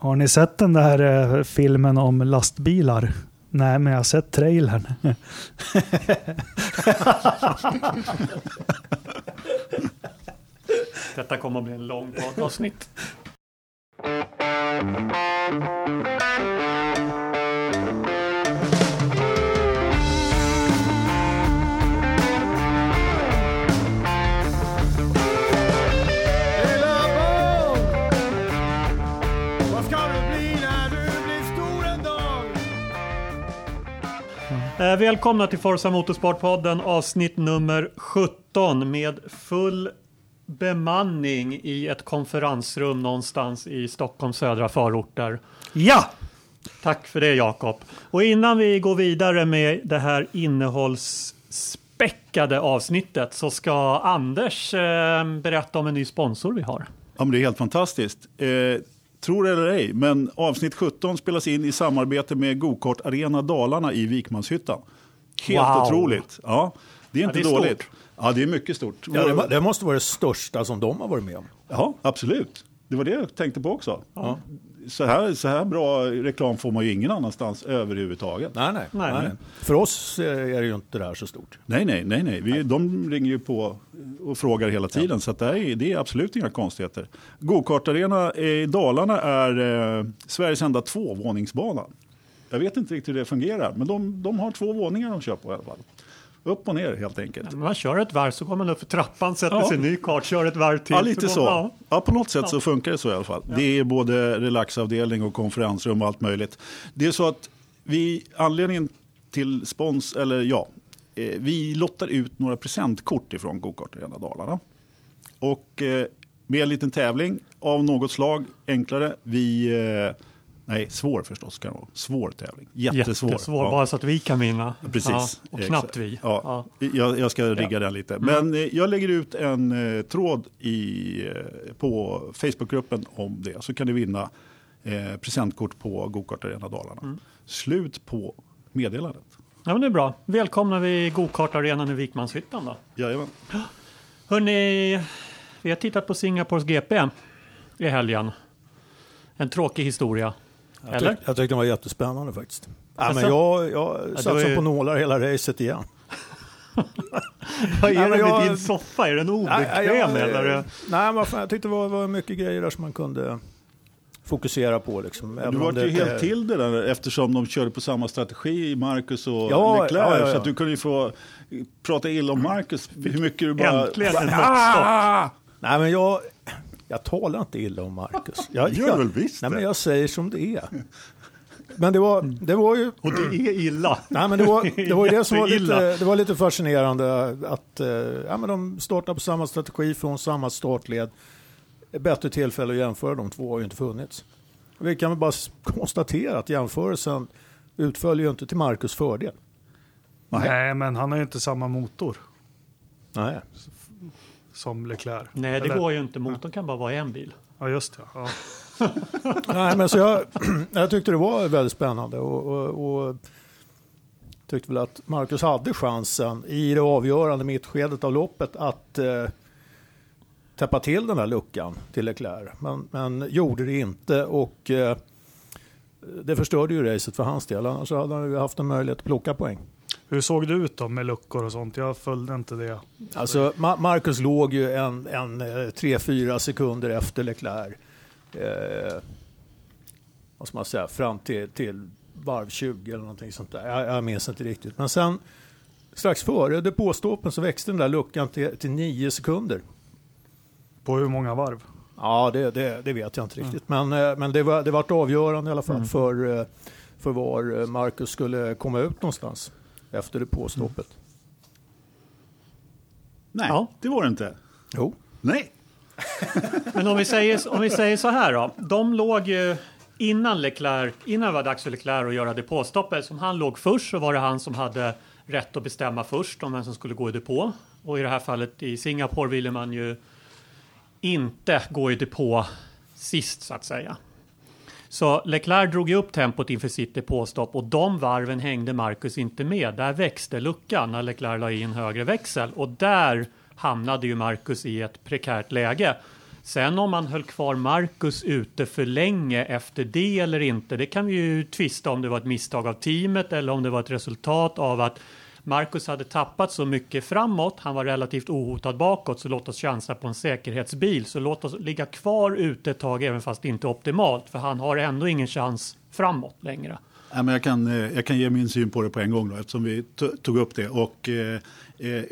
Har ni sett den där eh, filmen om lastbilar? Nej, men jag har sett trailern. Detta kommer att bli en lång poddavsnitt. Välkomna till Forza Motorsport-podden avsnitt nummer 17 med full bemanning i ett konferensrum någonstans i Stockholms södra förorter. ja! Tack för det Jakob. Och innan vi går vidare med det här innehållsspäckade avsnittet så ska Anders eh, berätta om en ny sponsor vi har. Ja, men det är helt fantastiskt. Eh, tror det eller ej, men avsnitt 17 spelas in i samarbete med Gokart Arena Dalarna i Vikmanshyttan. Helt Wow. otroligt. Ja, det är inte Ja, det är dåligt. stort. Ja, det är mycket stort. Ja, det, det måste vara det största som de har varit med om. Ja, absolut. Det var det jag tänkte på också. Ja. Så, här, så här bra reklam får man ju ingen annanstans överhuvudtaget. Nej, nej. Nej. nej. För oss är det ju inte det här så stort. Nej, nej, nej, nej. Vi, de ringer ju på och frågar hela tiden. Så att det, är, det är absolut inga konstigheter. Gokartarena i Dalarna är eh, Sveriges enda tvåvåningsbana. Jag vet inte riktigt hur det fungerar, men de, de har två våningar de kör på i alla fall. Upp och ner helt enkelt. Man kör ett varv så går man upp för trappan, sätter Ja. sig i ny kart, kör ett varv till. Ja, lite så. ja. Ja, på något sätt så funkar det så i alla fall. Det är både relaxavdelning och konferensrum och allt möjligt. Det är så att vi, anledningen till spons, eller ja, eh, vi lottar ut några presentkort ifrån Gokart Arena Dalarna. Och eh, med en liten tävling av något slag, enklare. Vi, eh, nej, svår förstås kan det vara. Svår tävling. Jättesvår. Jättesvår, Ja. bara så att vi kan vinna. Precis. Ja, och Exakt. knappt vi. Ja. Jag, jag ska rigga den lite. Men eh, jag lägger ut en eh, tråd i, eh, på Facebookgruppen om det. Så kan ni vinna eh, presentkort på Gokart Arena Dalarna. Slut på meddelandet. Ja, men det är bra. Välkomnar vi gokartarenan i Vikmanshyttan då. Jajamän. Hörrni, vi har tittat på Singapores GP i helgen. En tråkig historia. Jag, Eller? tyck, jag tyckte den var jättespännande faktiskt. Ja, men jag, jag då satsar är- på nålar hela racet igen. Vad är Nej, det med jag- din soffa? Är den obekväm Nej, jag, eller? nej men fan, jag tyckte det var, var mycket grejer där som man kunde fokusera på. Liksom, Du var det ju inte- helt till det där eftersom de körde på samma strategi, Marcus och Ja, Leclerc. ja, ja, ja. Så att du kunde ju få prata illa om Marcus. Hur mycket du bara... Äntligen en. Ah! Nej, men jag, jag talar inte illa om Marcus. Jag, Gör väl visst Nej, det. men jag säger som det är. Men det var, det var ju... Och det är illa. Nej, men det var det, var ju det som var lite, det var lite fascinerande att eh, ja, men de startar på samma strategi från samma startled. Ett bättre tillfälle att jämföra de två har ju inte funnits. Vi kan väl bara konstatera att jämförelsen utföll ju inte till Marcus fördel. Nej. Nej, men han har ju inte samma motor Nej. Som Leclerc. Nej, det Eller- går ju inte. Motorn kan bara vara en bil. Ja, just det. Ja. Nej, men så jag, jag tyckte det var väldigt spännande och, och, och tyckte väl att Marcus hade chansen i det avgörande mittskedet av loppet att eh, täppa till den där luckan till Leclerc. Men, men gjorde det inte och eh, det förstörde ju racet för hans del. Annars hade han ju haft en möjlighet att plocka poäng. Hur såg det ut då med luckor och sånt? Jag följde inte det. Alltså, Ma- Marcus låg ju en, en 3-4 sekunder efter Leclerc. Eh, vad ska man säga, fram till, till varv 20 eller någonting sånt där. Jag, jag minns inte riktigt. Men sen strax före depåstoppen så växte den där luckan till, till 9 sekunder. På hur många varv? Ja, det, det, det vet jag inte riktigt. Men, eh, men det var det vart avgörande i alla fall för, eh, för var eh, Marcus skulle komma ut någonstans efter depåstoppet. Nej, Ja. det var det inte. Jo. Nej. Men om vi säger, om vi säger så här då. De låg ju innan Leclerc, innan det var dags för Leclerc att göra depåstoppet. Som han låg först så var det han som hade rätt att bestämma först om vem som skulle gå i depå. Och i det här fallet i Singapore ville man ju inte gå i depå sist så att säga. Så Leclerc drog ju upp tempot inför sitt depåstopp och de varven hängde Marcus inte med. Där växte luckan när Leclerc la in högre växel och där hamnade ju Marcus i ett prekärt läge. Sen om man höll kvar Marcus ute för länge efter det eller inte, det kan vi ju tvista om det var ett misstag av teamet eller om det var ett resultat av att Marcus hade tappat så mycket framåt, han var relativt ohotad bakåt, så låt oss chansa på en säkerhetsbil. Så låt oss ligga kvar ute ett tag, även fast det inte är optimalt, för han har ändå ingen chans framåt längre. Ja, men jag, kan, eh, jag kan ge min syn på det på en gång då, eftersom vi tog upp det. Och, eh, eh,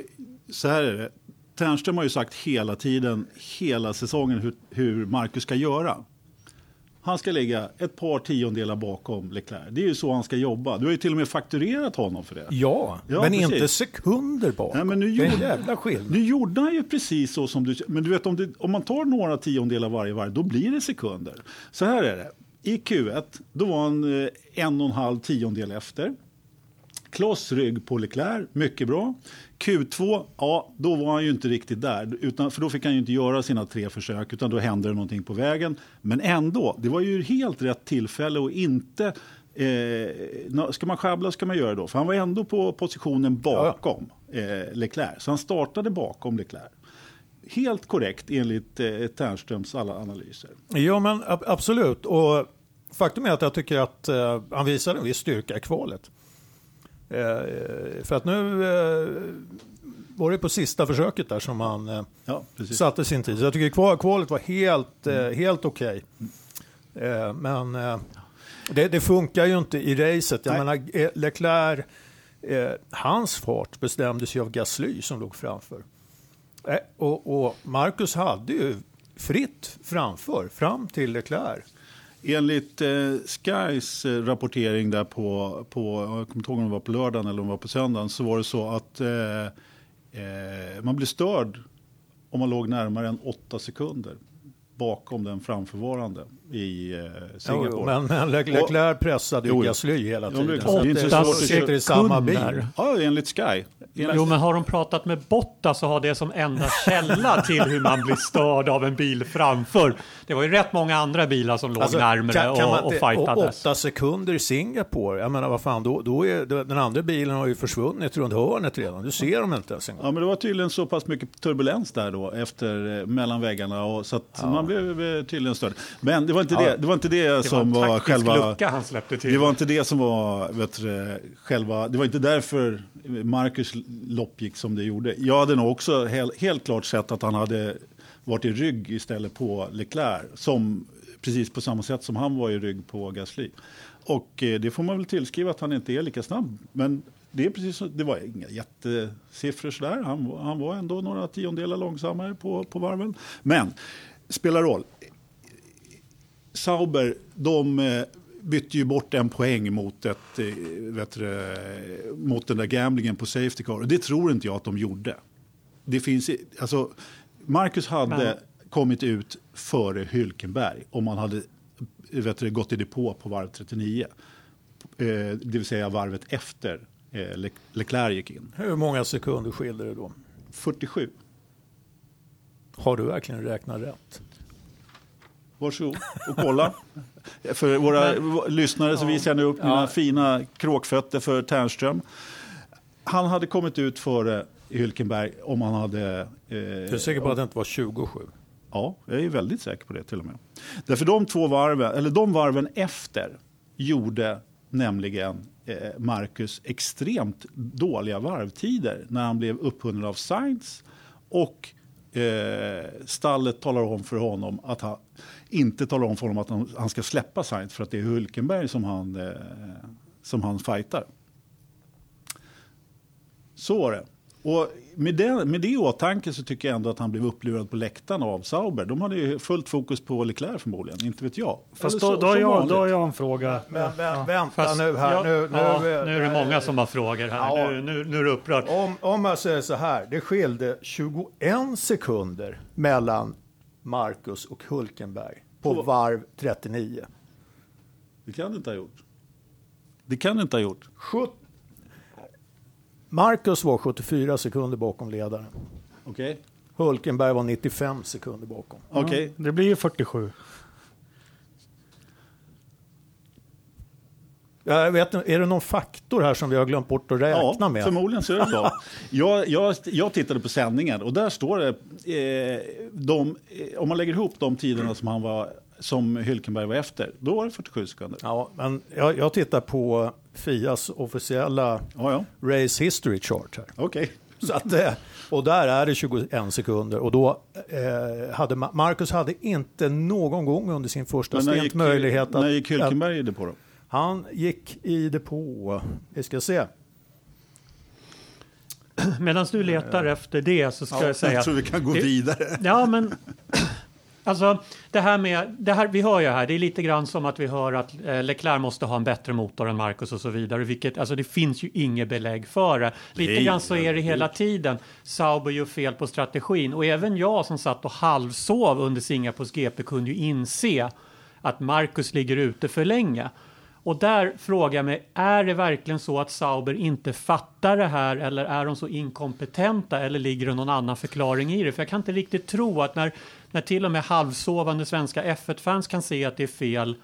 så här är det. Ternström har ju sagt hela tiden, hela säsongen, hur, hur Marcus ska göra. Han ska ligga ett par tiondelar bakom Leclerc. Det är ju så han ska jobba. Du har ju till och med fakturerat honom för det. Ja, Ja, men precis. inte sekunder bakom. Nej, men nu det är en gjorde- jävla skillnad. Nu gjorde han ju precis så som du... Men du vet, om, det, om man tar några tiondelar varje varv, då blir det sekunder. Så här är det. I Q1, då var han eh, en och en halv tiondel efter. Kloss rygg på Leclerc, mycket bra. Q2, ja, då var han ju inte riktigt där. Utan, för då fick han ju inte göra sina tre försök, utan då hände det någonting på vägen. Men ändå, det var ju helt rätt tillfälle och inte... Eh, ska man sjabbla ska man göra då. För han var ändå på positionen bakom eh, Leclerc. Så han startade bakom Leclerc. Helt korrekt enligt eh, Ternströms alla analyser. Ja, men ab- absolut. Och faktum är att jag tycker att eh, han visade en viss styrka i kvalet. Eh, för att nu eh, var det på sista försöket där som han eh, Ja, satte sin tid. Så jag tycker kval, kvalet var helt, eh, helt okej. Eh, men eh, det, det funkar ju inte i racet. Jag Nej. menar, Leclerc, hans fart bestämdes ju av Gasly som låg framför. Och, och Marcus hade ju fritt framför, fram till Leclerc. Enligt eh, Skys eh, rapportering där på, på, jag kommer inte ihåg om det var på lördagen eller om det var på söndagen, så var det så att eh, eh, man blev störd om man låg närmare än åtta sekunder bakom den framförvarande i eh, Jo, Singapore. jo, men, men Le- Leclerc pressade ju Jo, jo. Gasly hela Jo, tiden. Så Det är inte sitter i samma bil. Ja, enligt Sky. Enligt, Jo, men har de pratat med Botta så har det som enda källa till hur man blir störd av en bil framför. Det var ju rätt många andra bilar som låg Alltså, närmare och, och inte- fightades. Åtta sekunder i Singapore, jag menar vad fan, då, då är, den andra bilen har ju försvunnit runt hörnet redan. Du ser dem inte ens en gång. Ja, men det var tydligen så pass mycket turbulens där då efter eh, mellan väggarna och så att man blev eh, tydligen störd. Men det var inte det, det, var inte det, Det som var var, själva... lucka han släppte till. Det var inte det som var vet du, själva... Det var inte därför Marcus lopp gick som det gjorde. Jag hade nog också helt, helt klart sett att han hade varit i rygg istället på Leclerc. Som, precis på samma sätt som han var i rygg på Gasly. Och eh, det får man väl tillskriva att han inte är lika snabb. Men det, är precis, det var inga jättesiffror sådär. Han, var- han var ändå några tiondelar långsammare på, på varven. Men, spelar roll. Sauber, de eh, bytte ju bort en poäng mot, ett, eh, du, eh, mot den där gamblingen på Safety Car. Och det tror inte jag att de gjorde. Det finns, alltså, Marcus hade Men- kommit ut före Hylkenberg om han hade du, gått i depå på varv 39. Eh, det vill säga varvet efter Le- Leclerc gick in. Hur många sekunder skiljer det då? 47. Har du verkligen räknat rätt? Varsågod och kolla. för våra lyssnare så visar jag nu upp mina Ja. fina kråkfötter för Ternström. Han hade kommit ut före Hylkenberg om han hade... Eh, Du är säker på att det inte var 27? Ja, jag är väldigt säker på det till och med. Därför de två varven, eller de varven efter gjorde nämligen eh, Marcus extremt dåliga varvtider när han blev upphunnen av Sainz och eh, stallet talar om för honom att han inte talar om för honom att han, han ska släppa Sainz för att det är Hulkenberg som han, eh, som han fightar. Så var det. Och med det, med det i åtanke så tycker jag ändå att han blev upplurad på läktaren av Sauber. De hade ju fullt fokus på Leclerc förmodligen, inte vet jag. Fast då, så- då, har jag, då har jag en fråga. Men, men vänta Fast- nu här. ja, nu, nu, ja, nu är det många som har frågor här. Ja. Nu, nu, nu är du upprörd. Om, om man säger så här, det skilde 21 sekunder mellan Marcus och Hulkenberg på På- varv 39. Det kan det inte ha gjort. Det kan det inte ha gjort. Sjut... Marcus var 74 sekunder bakom ledaren. Okej. Hulkenberg var 95 sekunder bakom. Okej. Det blir ju 47. Jag vet, är det någon faktor här som vi har glömt bort att räkna Ja, med? förmodligen så är det så. jag, jag, jag tittade på sändningen och där står det, eh, de, eh, om man lägger ihop de tiderna som, han var, som Hylkenberg var efter, då var det 47 sekunder. Ja, men jag, jag tittar på Fias officiella Ja, ja, Race History Chart här. okej. Så att, eh, och där är det 21 sekunder. Och då eh, hade Ma- Marcus hade inte någon gång under sin första stint möjlighet att... när gick Hylkenberg på då? Han gick i depå, vi ska se. Medan du letar efter det så ska jag säga... jag tror vi kan gå vidare. Ja, men alltså det här med, det här, vi hör ju här, det är lite grann som att vi hör att eh, Leclerc måste ha en bättre motor än Marcus och så vidare, vilket, alltså det finns ju inget belägg för det. Lite Nej, grann så är det hela tiden. Sauber gör fel på strategin och även jag som satt och halvsov under Singapores GP kunde ju inse att Marcus ligger ute för länge. Och där frågar jag mig, är det verkligen så att Sauber inte fattar det här eller är de så inkompetenta eller ligger det någon annan förklaring i det? För jag kan inte riktigt tro att när, när till och med halvsovande svenska F1-fans kan se att det är fel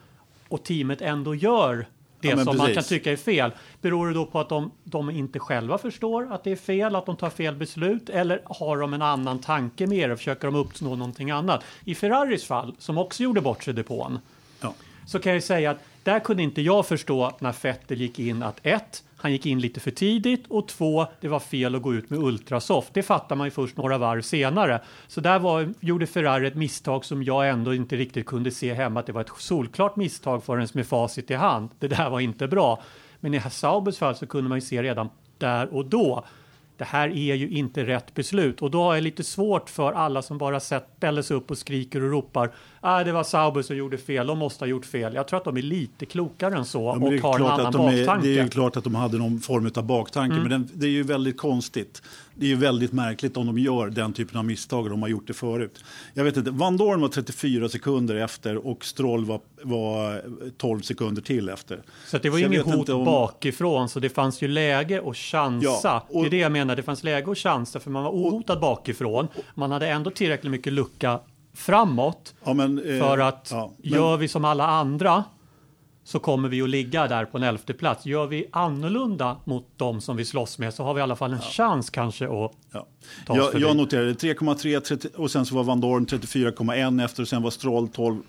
och teamet ändå gör det Ja, som man precis. kan tycka är fel. Beror det då på att de, de inte själva förstår att det är fel, att de tar fel beslut eller har de en annan tanke med det? Försöker de uppnå någonting annat? I Ferraris fall, som också gjorde bort sig depån, Ja. så kan jag säga att där kunde inte jag förstå när Vettel gick in att ett, han gick in lite för tidigt och två, det var fel att gå ut med ultrasoft. Det fattar man ju först några varv senare. Så där var, gjorde Ferrari ett misstag som jag ändå inte riktigt kunde se hemma att det var ett solklart misstag förrän med facit i hand. Det där var inte bra. Men i Saubers fall så kunde man ju se redan där och då det här är ju inte rätt beslut och då har jag lite svårt för alla som bara sett, ställer sig upp och skriker och ropar ah, det var Sauber som gjorde fel, de måste ha gjort fel. Jag tror att de är lite klokare än så Ja, och är har en annan de är, baktanke. det är ju klart att de hade någon form av baktanke, men den, det är ju väldigt konstigt. Det är ju väldigt märkligt om de gör den typen av misstag och de har gjort det förut. Jag vet inte, Van Dorn var 34 sekunder efter och Stroll var, var 12 sekunder till efter. Så det var ju inget hot om- bakifrån, så det fanns ju läge att chansa. Ja, och- det är det jag menar, det fanns läge att chansa för man var ohotad bakifrån. Man hade ändå tillräckligt mycket lucka framåt Ja, men, eh, för att ja, men- gör vi som alla andra så kommer vi att ligga där på en elfte plats. Gör vi annorlunda mot de som vi slåss med så har vi i alla fall en chans kanske att Ja. ta oss Jag, förbi. jag noterade 3,3 30 och sen så var Van Dorn 34,1 efter och sen var Stroll 12,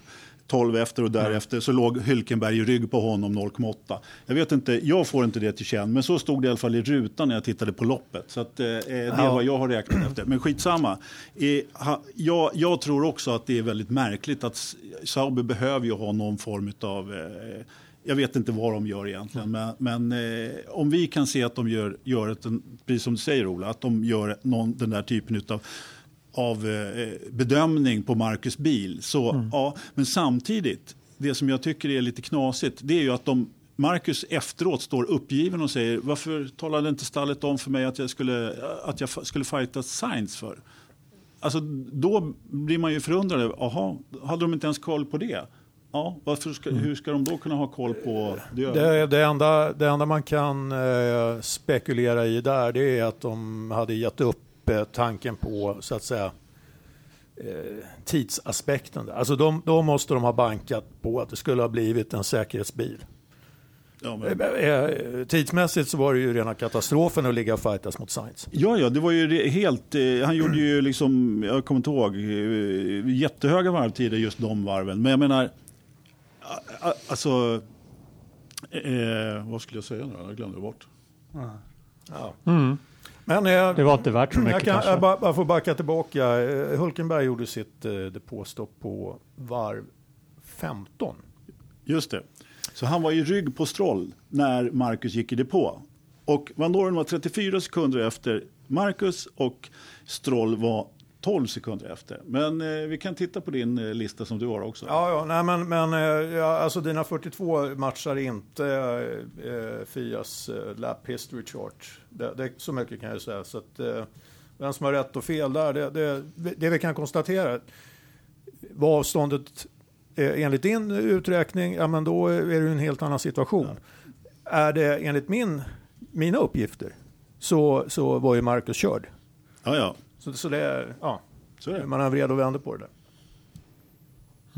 12 efter och därefter så låg Hylkenberg i rygg på honom 0,8. Jag vet inte, jag får inte det till känn, men så stod det i alla fall i rutan när jag tittade på loppet. Så att, eh, det är vad jag har räknat efter. Men skitsamma. Eh, ha, jag, jag tror också att det är väldigt märkligt att S- Sauber behöver ju ha någon form av eh, jag vet inte vad de gör egentligen, men, men eh, om vi kan se att de gör, gör ett, precis som du säger Ola, att de gör någon, den där typen av av eh, bedömning på Marcus bil. Så, ja, men samtidigt, det som jag tycker är lite knasigt, det är ju att de Marcus efteråt står uppgiven och säger varför talade inte stallet om för mig att jag skulle, att jag skulle fighta Sainz för? Alltså, då blir man ju förundrad. Jaha, hade de inte ens koll på det? Ja, ska, hur ska de då kunna ha koll på det? Det, det, enda, det enda man kan eh, spekulera i där det är att de hade gett upp eh, tanken på så att säga eh, tidsaspekten. Där. Alltså de, då måste de ha bankat på att det skulle ha blivit en säkerhetsbil. Ja, men, Eh, eh, tidsmässigt så var det ju rena katastrofen att ligga och fightas mot Sainz. Ja, ja, det var ju helt... Han gjorde ju liksom, jag kommer inte ihåg, eh, jättehöga varvtider just de varven. Men jag menar, alltså... Eh, vad skulle jag säga nu? Jag glömde bort. Mm. Men eh, Det var inte värt så mycket jag, kan, kanske. jag bara, bara får backa tillbaka. Eh, Hulkenberg gjorde sitt eh, depåstopp på varv 15. Just det. Så han var i rygg på Stroll när Marcus gick i depå. Och Van Doren var 34 sekunder efter Marcus och Stroll var 12 sekunder efter. Men eh, vi kan titta på din eh, lista som du har också. Ja, ja nej, men, men eh, ja, alltså dina 42 matchar inte eh, Fias eh, Lap History Chart. Det, det, så mycket kan jag säga. Så att, eh, vem som har rätt och fel där, det, det, det vi kan konstatera var avståndet eh, enligt din uträkning, ja men då är det en helt annan situation. Är det enligt min, mina uppgifter så, så var ju Marcus körd. ja. ja. Så, så det är, ja, Så är det. man har vred och vände på det där.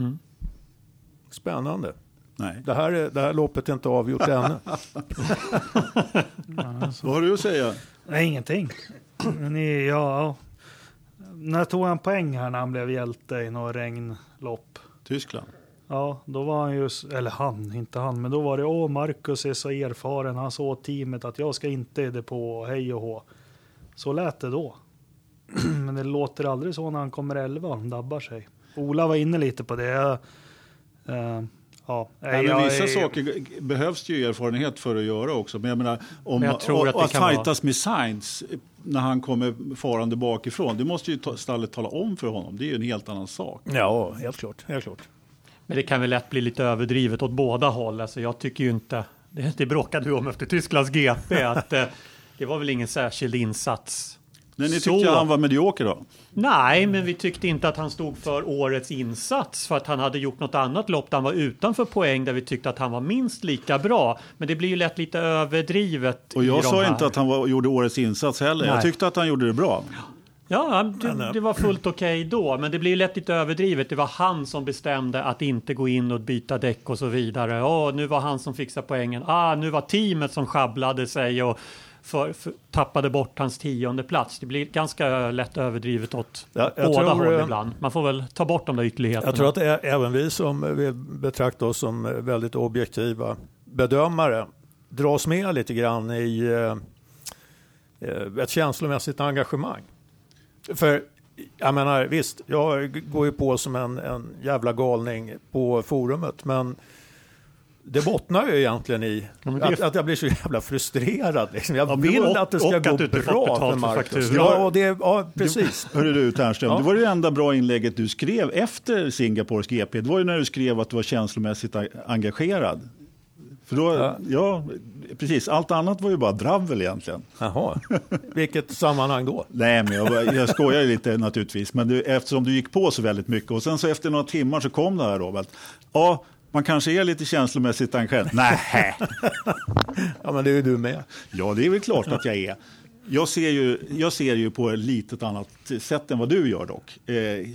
Mm. Spännande. Nej. Det här, är- det här loppet är inte avgjort ännu. Vad har du att säga? Nej, ingenting. Ni, ja, när tog han poäng här när han blev hjälte i något regnlopp? Tyskland? Ja, då var han ju, eller han, inte han, men då var det åh, Marcus är så erfaren, han sa åt teamet att jag ska inte i depå, hej och hå. Så lät det då. men det låter aldrig så när han kommer 11 och dabbar sig. Ola var inne lite på det. Uh, ja, Nej, men vissa är- saker behövs det ju erfarenhet för att göra också. Men jag menar, om, Men jag tror och, att att vara- fightas med Sainz när han kommer farande bakifrån, det måste ju ta, stallet tala om för honom. Det är ju en helt annan sak. Ja, helt klart. Helt klart. Men det kan väl lätt bli lite överdrivet åt båda håll. Alltså jag tycker ju inte, det, det bråkade vi om efter Tysklands GP, att eh, det var väl ingen särskild insats. Nej, ni Så. tyckte han var medioker då? Nej, men vi tyckte inte att han stod för årets insats för att han hade gjort något annat lopp där han var utanför poäng där vi tyckte att han var minst lika bra. Men det blir ju lätt lite överdrivet. Och jag sa inte att han var, gjorde årets insats heller. Jag Nej. tyckte att han gjorde det bra. Ja, det, det var fullt okej då, men det blir lätt lite överdrivet. Det var han som bestämde att inte gå in och byta däck och så vidare. Åh, nu var han som fixade poängen. Ah, nu var teamet som sjabblade sig och för, för, tappade bort hans tionde plats. Det blir ganska lätt överdrivet åt Ja, jag båda tror, håll eh, ibland. Man får väl ta bort de där ytterligheterna. Jag tror att även vi som vill betrakta oss som väldigt objektiva bedömare dras med lite grann i eh, eh, ett känslomässigt engagemang. För jag menar visst, jag går ju på som en, en jävla galning på forumet, men det bottnar ju egentligen i Ja, det att, att jag blir så jävla frustrerad. Liksom. Jag Ja, vill och- att det ska gå du bra för Marcus. Ja, och det, ja, precis. Hörru du Ternström, Ja. det var det enda bra inlägget du skrev efter Singapores GP. Det var ju när du skrev att du var känslomässigt engagerad. För då, ja. Ja. precis. Allt annat var ju bara dravel egentligen. Jaha, vilket sammanhang då? Nej, men jag, jag skojar ju lite naturligtvis. Men du, eftersom du gick på så väldigt mycket och sen så efter några timmar så kom det här. Att, ja, man kanske är lite känslomässigt engagerad. Nej, Ja, men det är ju du med. ja det är väl klart att jag är. Jag ser ju, jag ser ju på ett litet annat sätt än vad du gör dock. Eh,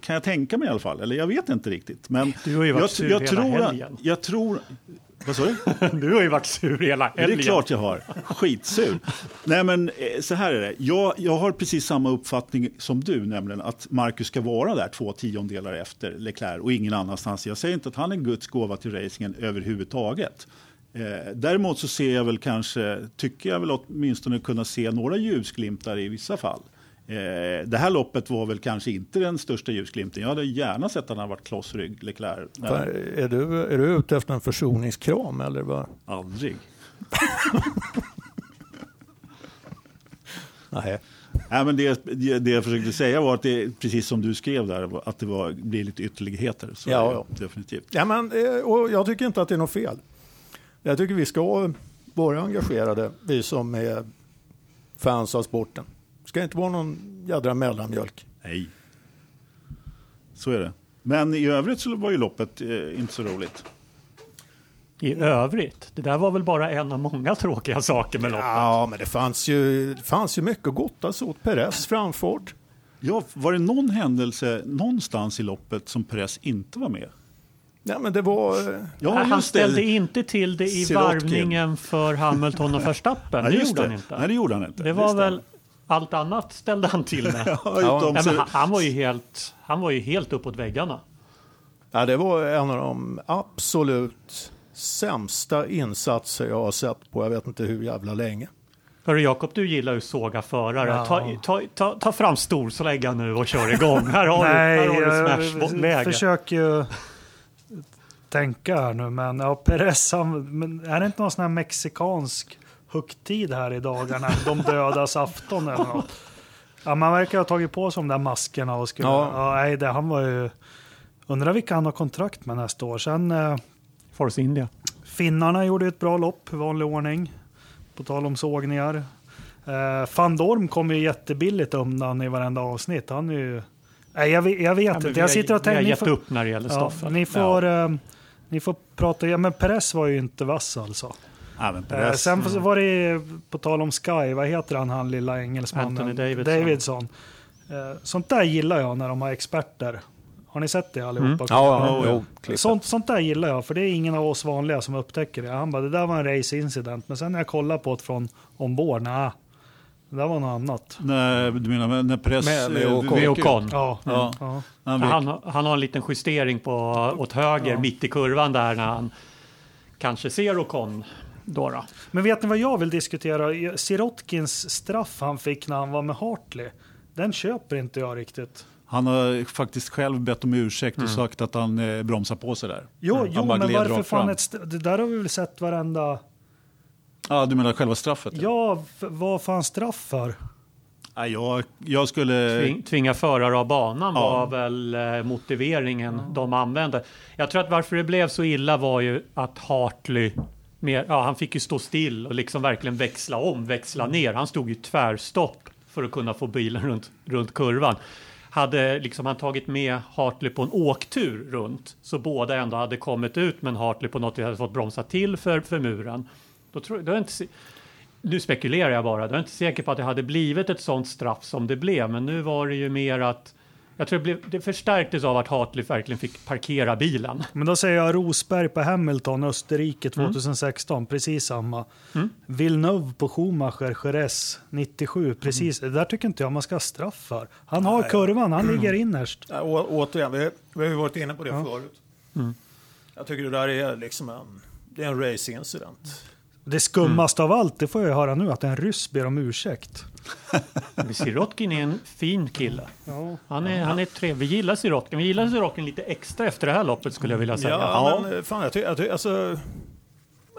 kan jag tänka mig i alla fall, eller jag vet inte riktigt. Men Du har ju varit jag, sur jag, hela tror, helgen. jag tror... Vad sa du? Du har ju varit sur hela Det helgen. är klart jag har. Skitsur. Nej, men eh, så här är det. Jag, jag har precis samma uppfattning som du, nämligen att Marcus ska vara där två tiondelar efter Leclerc och ingen annanstans. Jag säger inte att han är Guds gåva till racingen överhuvudtaget. Eh, däremot så ser jag väl kanske, tycker jag väl åtminstone kunna se några ljusglimtar i vissa fall. Eh, det här loppet var väl kanske inte den största ljusglimten. Jag hade gärna sett att han hade varit klossrygg, Leclerc. Är du, är du ute efter en försoningskram eller vad? aldrig. Nej. Nej, men det, det det jag försökte säga var att det precis som du skrev där, att det var, blir lite ytterligheter. Så Ja, ja. Definitivt. Ja, men, eh, och jag tycker inte att det är något fel. Jag tycker vi ska vara engagerade, vi som är fans av sporten. Det ska inte vara någon jädra mellanmjölk. Nej. Så är det. Men i övrigt så var ju loppet eh, inte så roligt. I övrigt, det där var väl bara en av många tråkiga saker med loppet. Ja, men det fanns ju, det fanns ju mycket att gottas åt. Perez framfart. Ja, var det någon händelse någonstans i loppet som Perez inte var med? Ja, men det var... eh, Ja, han just det. ställde inte till det i Sirotkin. varvningen för Hamilton och Verstappen. Nej, det just gjorde han det. inte. Nej, det gjorde han inte. det var väl allt annat ställde han till med. Ja, Nej, han, han, var ju helt, han var ju helt uppåt väggarna. Ja, det var en av de absolut sämsta insatser jag har sett på jag vet inte hur jävla länge. Hörru Jakob, du gillar ju såga förare. Ja. Ta, ta, ta, ta fram storsläggan nu och kör igång. Här har Nej, du, här har du jag smashläge. försöker ju tänka här nu, men ja, Perez, han, men är det inte någon sån här mexikansk högtid här i dagarna? De dödas afton eller något? Ja, man verkar ha tagit på sig de där maskerna och skulle... Ja. Ja. nej, det, han var ju... Undrar vilka han har kontrakt med nästa år. Sen eh, Force India. finnarna gjorde ett bra lopp i vanlig ordning. På tal om sågningar. Eh, Van Dorm kommer ju jättebilligt undan i varenda avsnitt. Han är ju... Nej, jag, vet- jag vet Ja, inte. Jag har- sitter och Vi har tänker... gett upp när det gäller Ja, ni, får, eh, ni får prata, ja, men Perez var ju inte vass alltså. Ja, men Eh, Perez, sen var det på tal om Sky, vad heter han, han lilla engelsmannen? Anthony Davidson. Davidson. Eh, sånt där gillar jag när de har experter. Har ni sett det allihopa? Mm. Ja, ja, Ja. Sånt, sånt där gillar jag, för det är ingen av oss vanliga som upptäcker det. Han bara, det där var en race-incident. Men sen när jag kollar på det från ombord, nej, det där var något annat. När, du menar när press... Med- med Ocon. Ja, Ja. ja. Han Han, han har en liten justering på, åt höger Ja. mitt i kurvan där när han kanske ser Ocon. Då då. Men vet ni vad jag vill diskutera? Sirotkins straff han fick när han var med Hartley. Den köper inte jag riktigt. Han har faktiskt själv bett om ursäkt och sagt att han eh, bromsar på sig där. Jo, Han jo men varför fan ett Det där har vi väl sett varenda... Ja, du menar själva straffet? Ja, f- vad fan straff för? Ja, jag, jag skulle... Tving, tvinga förare av banan Ja. var väl eh, motiveringen de använde. Jag tror att varför det blev så illa var ju att Hartley mer, ja, han fick ju stå still och liksom verkligen växla om, växla ner. Han stod ju tvärstopp för att kunna få bilen runt, runt kurvan. Hade liksom han tagit med Hartley på en åktur runt så båda ändå hade kommit ut men Hartley på något vis hade fått bromsa till för, för muren. Då tror, då är inte, nu spekulerar jag bara. Jag är inte säker på att det hade blivit ett sånt straff som det blev. Men nu var det ju mer att jag tror det, blev, det förstärktes av att Hartley verkligen fick parkera bilen. Men då säger jag Rosberg på Hamilton, Österrike Mm. 2016, precis samma. Villeneuve på Schumacher, Jerez 97, precis. Det där tycker inte jag man ska ha straff för. Han har kurvan, han ligger innerst. Ja, å, återigen, vi, vi har ju varit inne på det Ja. förut. Mm. Jag tycker det där är liksom en, det är en racingincident. Det skummaste av allt, det får jag höra nu, att en ryss ber om ursäkt. Sirotkin är en fin kille. Han är, han är trevlig. Vi gillar Sirotkin. Vi gillar Sirotkin lite extra efter det här loppet skulle jag vilja säga. Ja, men fan, jag, ty, jag, ty, alltså,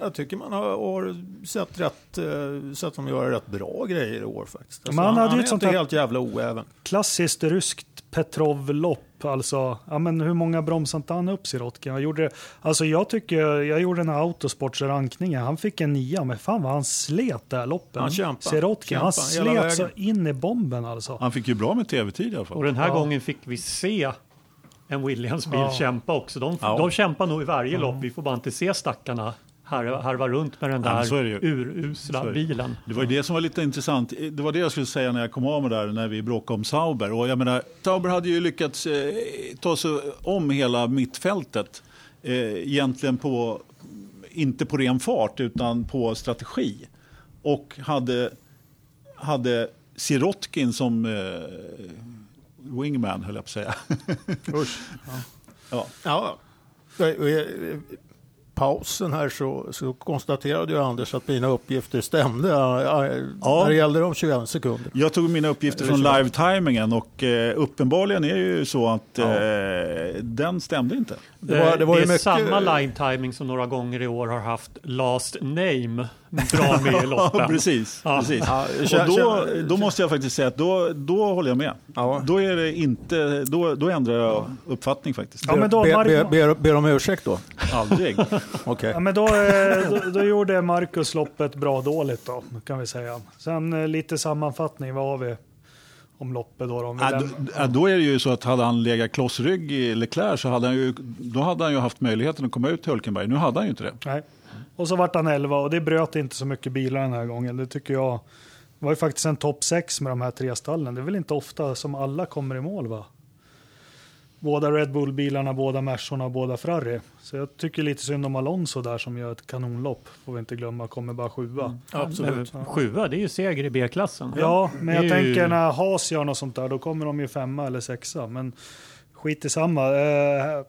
jag tycker man har, har sett, rätt, eh, sett dem göra rätt bra grejer i år faktiskt. Alltså, hade han ju är ett sånt här- helt jävla oäven. Klassiskt ryskt Petrov-lopp. Alltså, ja, men hur många bromsade inte han upp Sirotkin? Jag, gjorde, alltså jag, tycker, jag gjorde den här Autosports rankningen. Han fick en nia, men fan vad han slet det här loppet. Han kämpade. Sirotkin, han slet så in i bomben alltså. Han fick ju bra med tv-tid i alla fall. Och den här Ja. gången fick vi se en Williams-bil Ja. kämpa också. De, Ja. de kämpar nog i varje lopp. Vi får bara inte se stackarna harva, harva runt med den Ja, men så är där det ju. urusla bilen. Det var ju det som var lite intressant. Det var det jag skulle säga när jag kom av med där när vi bråkade om Sauber. Och jag menar, Sauber hade ju lyckats eh, ta sig om hela mittfältet. Eh, egentligen på, inte på ren fart utan på strategi. Och hade, hade Sirotkin som eh, wingman höll jag på att säga. Usch. ja. Ja. I pausen här så, så konstaterade ju Anders att mina uppgifter stämde ja, när det gällde de 21 sekunder. Jag tog mina uppgifter från live-timingen och eh, uppenbarligen är det ju så att Ja. eh, den stämde inte. Det var- det var ju är mycket- samma line timing som några gånger i år har haft last name bra med loppen. precis. Ja. precis. Ja, Och då, då måste jag faktiskt säga att då, då håller jag med. Ja. Då, är det inte, då, då ändrar jag uppfattning faktiskt. Ja, men då, Be, Mar- be, ber, ber om ursäkt då? Aldrig. Okej. Ja, men då, eh, då, då gjorde Marcus loppet bra dåligt då, kan vi säga. Sen eh, lite sammanfattning, vad har vi om loppet då? då? Om Ja, då, då är det ju så att hade han legat klossrygg i Leclerc så hade han ju, då hade han ju haft möjligheten att komma ut till Hulkenberg. Nu hade han ju inte det. Nej. Och så vart han 11 och det bröt inte så mycket bilar den här gången. Det tycker jag. Det var ju faktiskt en topp 6 med de här tre stallen. Det är väl inte ofta som alla kommer i mål va? Båda Red Bull-bilarna, båda Mersorna och båda Ferrari. Så jag tycker lite synd om Alonso där som gör ett kanonlopp. Får vi inte glömma, kommer bara sjua. Absolut. Men Sjua, det är ju seger i B-klassen. Ja, men jag ju- tänker när Haas gör något sånt där, då kommer de ju femma eller sexa. Men skit i samma. Eh,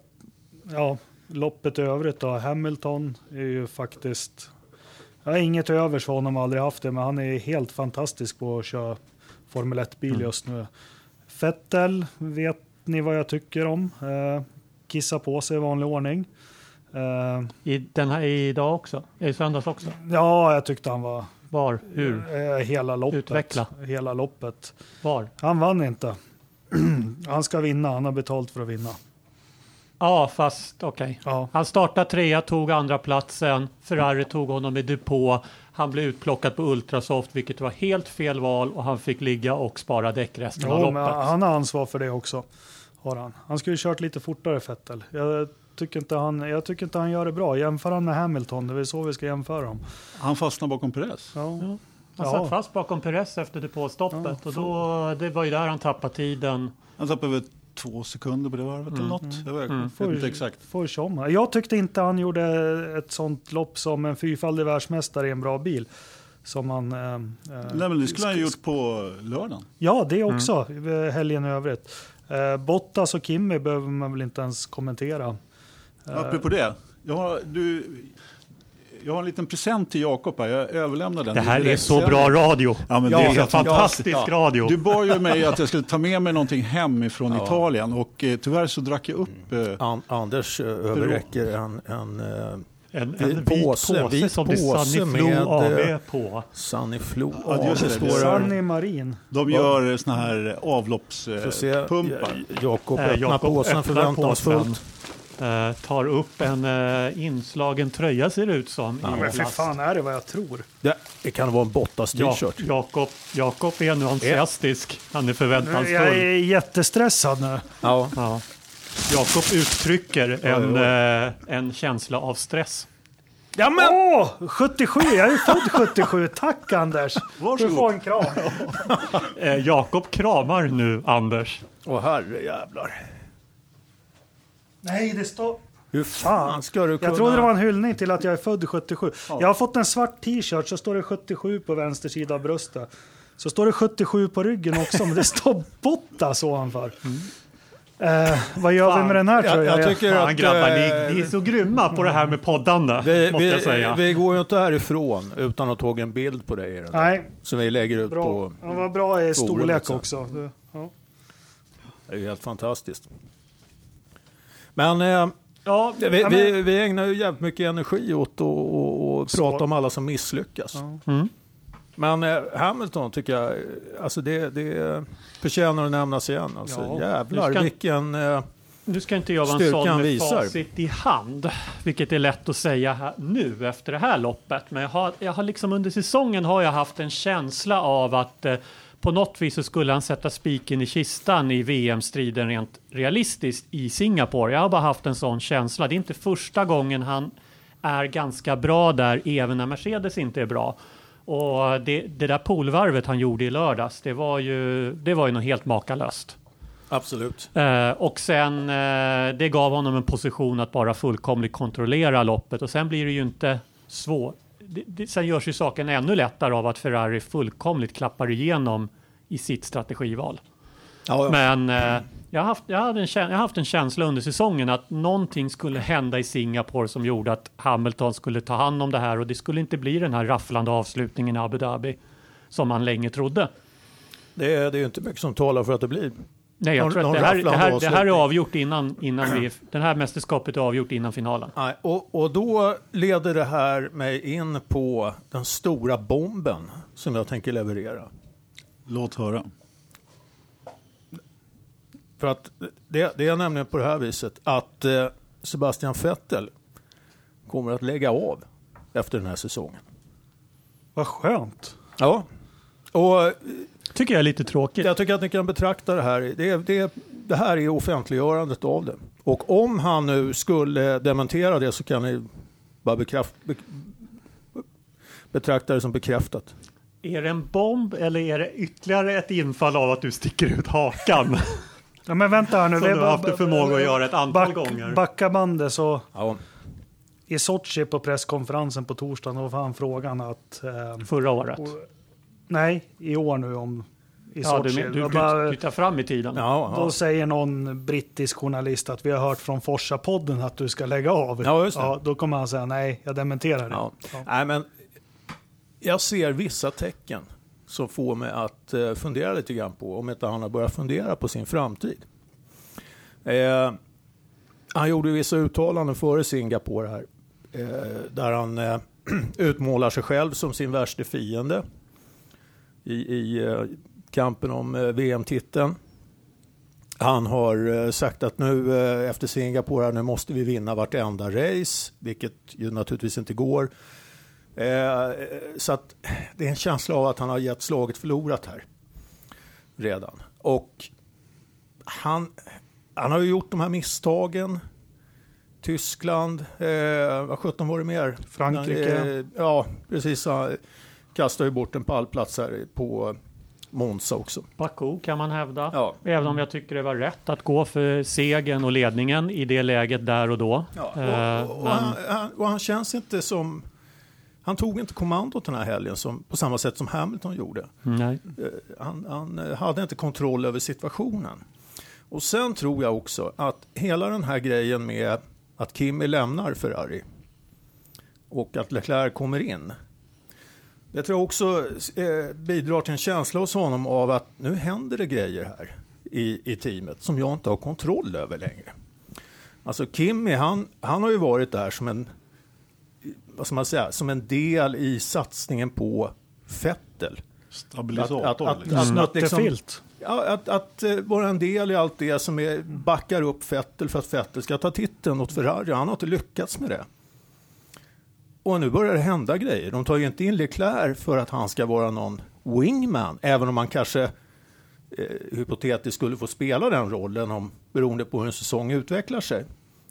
ja, loppet i övrigt då. Hamilton är ju faktiskt... Jag har inget övers för honom, aldrig haft det, men han är helt fantastisk på att köra Formel 1-bil just nu. Vettel vet ni vad jag tycker om. Eh, kissa på sig i vanlig ordning. Eh, I den här idag också? I söndags också? ja, jag tyckte han var... Var? Hur? Eh, hela loppet. Utveckla. Hela loppet. Var? Han vann inte. han ska vinna, han har betalt för att vinna. Ja, fast okej. Ja. Han startade trea, tog andra platsen. Ferrari tog honom i depå. Han blev utplockad på Ultrasoft, vilket var helt fel val och han fick ligga och spara däck resten av men loppet. han har ansvar för det också. Har han. han skulle kört lite fortare Fettel. Jag tycker, inte han, jag tycker inte han gör det bra. Jämför han med Hamilton, det är så vi ska jämföra dem. Han fastnade bakom Perez. Ja. Han Ja. satt fast bakom Perez efter depåstoppet Ja, och då, det var ju där han tappade tiden. Han tappade två sekunder på det varvet eller något. Jag vet, Mm. vet inte exakt. Får som. Jag tyckte inte han gjorde ett sånt lopp som en fyrfaldig världsmästare i en bra bil. Som han... Eh, eh, Nej, men det skulle han ha gjort på lördagen. Ja, det också. eh, Helgen i övrigt. Eh, Bottas och Kimmy behöver man väl inte ens kommentera. Eh, Apropå det. Jag har, du, jag har en liten present till Jakob här. Jag överlämnar den. Det här är så bra radio. Ja, men det det är är helt fantastisk fantastiskt. radio. Du bad ju mig att jag skulle ta med mig någonting hem ifrån Italien och eh, tyvärr så drack jag upp eh, An Anders eh, överräcker en, en eh, En, Vit en vit påse, påse, vit som det påse Sunny med, AB eh, på. Sunny Flo. Ja, Ja, det står. Sunny Marin. De gör såna här avloppspumpar. Ja, Jakob Eh, öppnar Jakob påsen förväntansfullt. Eh, tar upp en eh, inslagen tröja ser det ut som. Ja, men för fan är det vad jag tror. Det, det kan vara en Bottas Ja. Jakob, Jakob är nu entusiastisk. Han är förväntansfull. Jag är jättestressad nu. Ja. Ja. Jakob uttrycker en, eh, en känsla av stress. Ja, men... Åh, 77! Jag är född 77. Tack Anders! Varsågod. Du får en kram. Eh, Jakob kramar nu Anders. Åh herrejävlar. Nej, det står... Hur fan ska du kunna... Jag trodde det var en hyllning till att jag är född 77. Jag har fått en svart t-shirt så står det 77 på vänster sida av bröstet. Så står det 77 på ryggen också, men det står Bottas ovanför. Eh, vad gör vi med den här jag, tröjan? jag tycker Fan att... grabbar, ni, eh, ni är så grymma på det här med poddande. vi, måste jag säga. vi går ju inte härifrån utan att ta en bild på dig. Nej, Som vi lägger ut bra. på... Ja, vad bra i storlek sen. också. Ja. Det är ju helt fantastiskt. Men eh, ja, vi, Ja, men- vi, vi ägnar ju jävligt mycket energi åt att prata om alla som misslyckas. Ja. Mm. Men eh, Hamilton tycker jag, alltså det, det förtjänar att nämnas igen. Alltså, Ja, jävlar vi ska- vilken... Eh, Nu ska inte jag vara en Styrkan sån med visar. facit i hand, vilket är lätt att säga här, nu efter det här loppet. Men jag har, jag har liksom under säsongen har jag haft en känsla av att eh, på något vis så skulle han sätta spiken i kistan i VM-striden rent realistiskt i Singapore. Jag har bara haft en sån känsla. Det är inte första gången han är ganska bra där, även när Mercedes inte är bra. Och det, det där polvarvet han gjorde i lördags, det var ju, det var ju något helt makalöst. absolut. Eh, och sen, eh, det gav honom en position att bara fullkomligt kontrollera loppet och sen blir det ju inte svårt. Det, det, sen görs ju saken ännu lättare av att Ferrari fullkomligt klappar igenom i sitt strategival. Ja, ja. Men eh, jag, har haft, jag, hade en, jag haft en känsla under säsongen att någonting skulle hända i Singapore som gjorde att Hamilton skulle ta hand om det här och det skulle inte bli den här rafflande avslutningen i Abu Dhabi som man länge trodde. Det, är, det är ju inte mycket som talar för att det blir. Nej, jag Någon- tror att det här, det, här, det här är avgjort innan, innan vi, det här mästerskapet är avgjort innan finalen. Nej, och, och då leder det här mig in på den stora bomben som jag tänker leverera. Låt höra. För att det, det är nämligen på det här viset att eh, Sebastian Vettel kommer att lägga av efter den här säsongen. Vad skönt. Ja, och eh, Tycker jag är lite tråkigt. jag tycker att ni kan betrakta det här. Det, det, det här är offentliggörandet av det. Och om han nu skulle dementera det så kan ni bara bekraft, be, betrakta det som bekräftat. Är det en bomb eller är det ytterligare ett infall av att du sticker ut hakan? Ja, men vänta här nu. Som du har haft förmåga att göra ett antal back, gånger. Backa bandet så Ja, i Sochi på presskonferensen på torsdagen då var han frågan att... Eh, Förra året. och, nej, i år nu om... I Ja, Sochi. du, du, bara- du tar fram i tiden. ja, Då ja. säger någon brittisk journalist att vi har hört från Forsa-podden att du ska lägga av. Ja, just det. då kommer han säga nej, jag dementerar det. Ja. Ja. Nej, men jag ser vissa tecken som får mig att eh, fundera lite grann på om inte han har börjat fundera på sin framtid. Eh, han gjorde vissa uttalanden före Singapore här, eh, där han eh, utmålar sig själv som sin värsta fiende i, i eh, kampen om eh, VM-titeln. Han har eh, sagt att nu eh, efter Singapore här, nu måste vi vinna vartenda race, vilket ju naturligtvis inte går. Så att det är en känsla av att han har gett slaget förlorat här redan. Och han, han har ju gjort de här misstagen. Tyskland, eh, vad sjutton var det mer? Frankrike. Ja, precis. Han kastade ju bort en pallplats här på Monza också. Baku kan man hävda. Ja. Även om jag tycker det var rätt att gå för segern och ledningen i det läget där och då. Eh, och, och, men- han, han, och han känns inte som... Han tog inte kommandot den här helgen som, på samma sätt som Hamilton gjorde. Nej. Eh, Han, han eh, hade inte kontroll över situationen. Och sen tror jag också att hela den här grejen med att Kimi lämnar Ferrari och att Leclerc kommer in. Det tror jag också eh, bidrar till en känsla hos honom av att nu händer det grejer här i, i teamet som jag inte har kontroll över längre. Alltså Kimi, han, han har ju varit där som en, vad ska man säga, som en del i satsningen på Vettel. Stabilisator. Att- att- att- liksom. att- liksom- att, att eh, vara en del i allt det som är, backar upp Vettel för att Vettel ska ta titeln åt Ferrari. Han har inte lyckats med det. Och nu börjar det hända grejer. De tar ju inte in Leclerc för att han ska vara någon wingman, även om han kanske eh, hypotetiskt skulle få spela den rollen om, beroende på hur en säsong utvecklar sig.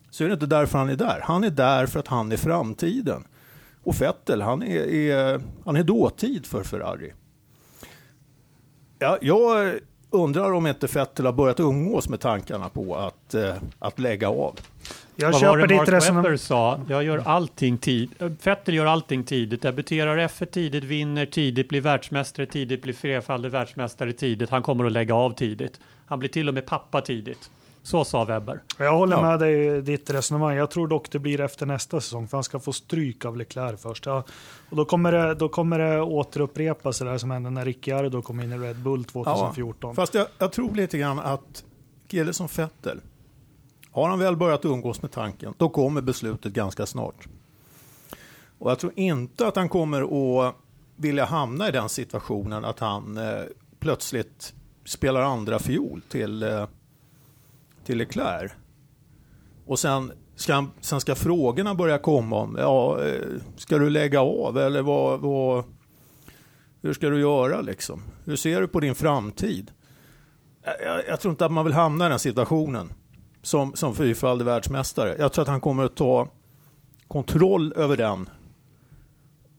Så är det inte därför han är där. Han är där för att han är framtiden. Och Vettel, han är, är, han är dåtid för Ferrari. Ja, jag undrar om inte Vettel har börjat umgås med tankarna på att, eh, att lägga av. Jag Vad var köper det ditt Mark resonemang. Webber sa? Jag gör allting tid. Vettel gör allting tidigt. Debuterar F1 tidigt, vinner tidigt, blir världsmästare tidigt, blir flerfaldig världsmästare tidigt. Han kommer att lägga av tidigt. Han blir till och med pappa tidigt. Så sa Webber. Jag håller Ja. med dig i ditt resonemang. Jag tror dock det blir efter nästa säsong, för han ska få stryk av Leclerc först. Ja, och då kommer, det, då kommer det återupprepas det där som hände när Ricciardo kom in i Red Bull 2014. Fast jag, jag tror lite grann att kille som Vettel, har han väl börjat umgås med tanken, då kommer beslutet ganska snart. Och jag tror inte att han kommer att vilja hamna i den situationen att han eh, plötsligt spelar andra fiol till, eh, till Leclerc. Och sen ska, han, sen ska frågorna börja komma om, ja, eh, ska du lägga av eller vad, vad, hur ska du göra liksom? Hur ser du på din framtid? Jag, jag, jag tror inte att man vill hamna i den situationen som, som fyrfaldig världsmästare. Jag tror att han kommer att ta kontroll över den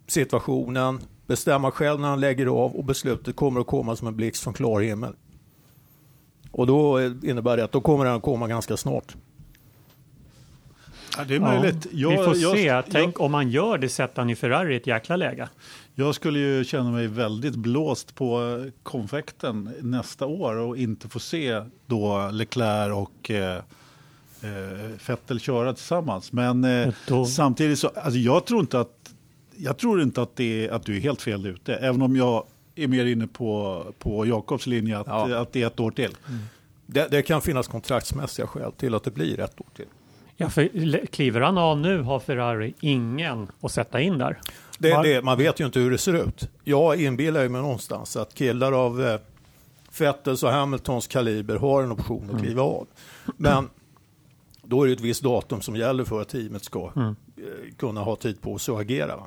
situationen, bestämma själv när han lägger av och beslutet kommer att komma som en blixt från klar himmel. Och då innebär det att då kommer den att komma ganska snart. Ja, det är möjligt. Jag, Vi får jag, se. jag, Tänk om han gör det sätter han i Ferrari i ett jäkla läge. Jag skulle ju känna mig väldigt blåst på konfekten nästa år och inte få se då Leclerc och eh, eh, Vettel köra tillsammans. Men eh, Då- samtidigt så, alltså jag tror inte att, jag tror inte att, det är, att du är helt fel ute. Även om jag är mer inne på, på Jakobs linje att, Ja. att det är ett år till. Det, det kan finnas kontraktsmässiga skäl till att det blir ett år till. Ja, för kliver han av nu har Ferrari ingen att sätta in där. Det, Man- det, man vet ju inte hur det ser ut. Jag inbillar mig någonstans att killar av eh, Vettels och Hamiltons kaliber har en option att kliva av. Men då är det ett visst datum som gäller för att teamet ska eh, kunna ha tid på sig att agera. Va?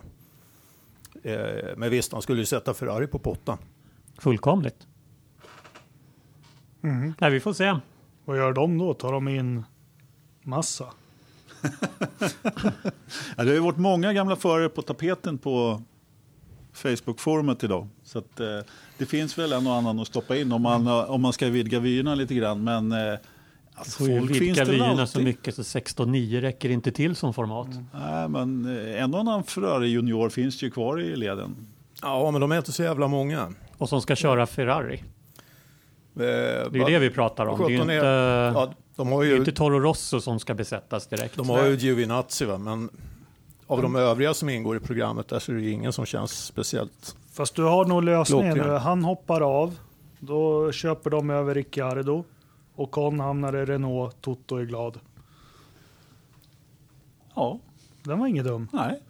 Eh, men visst, han skulle ju sätta Ferrari på pottan. Fullkomligt. Nej, vi får se. Vad gör de då? Tar de in massa? Ja, det har ju varit många gamla förare på tapeten på Facebook-forumet idag. Så att, eh, det finns väl en och annan att stoppa in om man, om man ska vidga vyerna lite grann. Men eh, alltså, Får ju folk finns vidga Mm. vyerna så mycket så 16.9 räcker inte till som format. Nej, men eh, en och annan Ferrari junior finns ju kvar i leden. Ja, men de är inte så jävla många. Och som ska köra Ferrari. Det Det är ju det vi pratar om. Det är ju 17 är- inte, Ja, de har det är ju ju, inte Toro Rosso som ska besättas direkt. de har ju Giovinazzi, va? men av de övriga som ingår i programmet där så är det ju ingen som känns speciellt. Fast du har nog lösningen. Han hoppar av. Då köper de över Ricciardo. Och Con hamnar i Renault. Toto är glad. Ja, Den var inget dum. nej,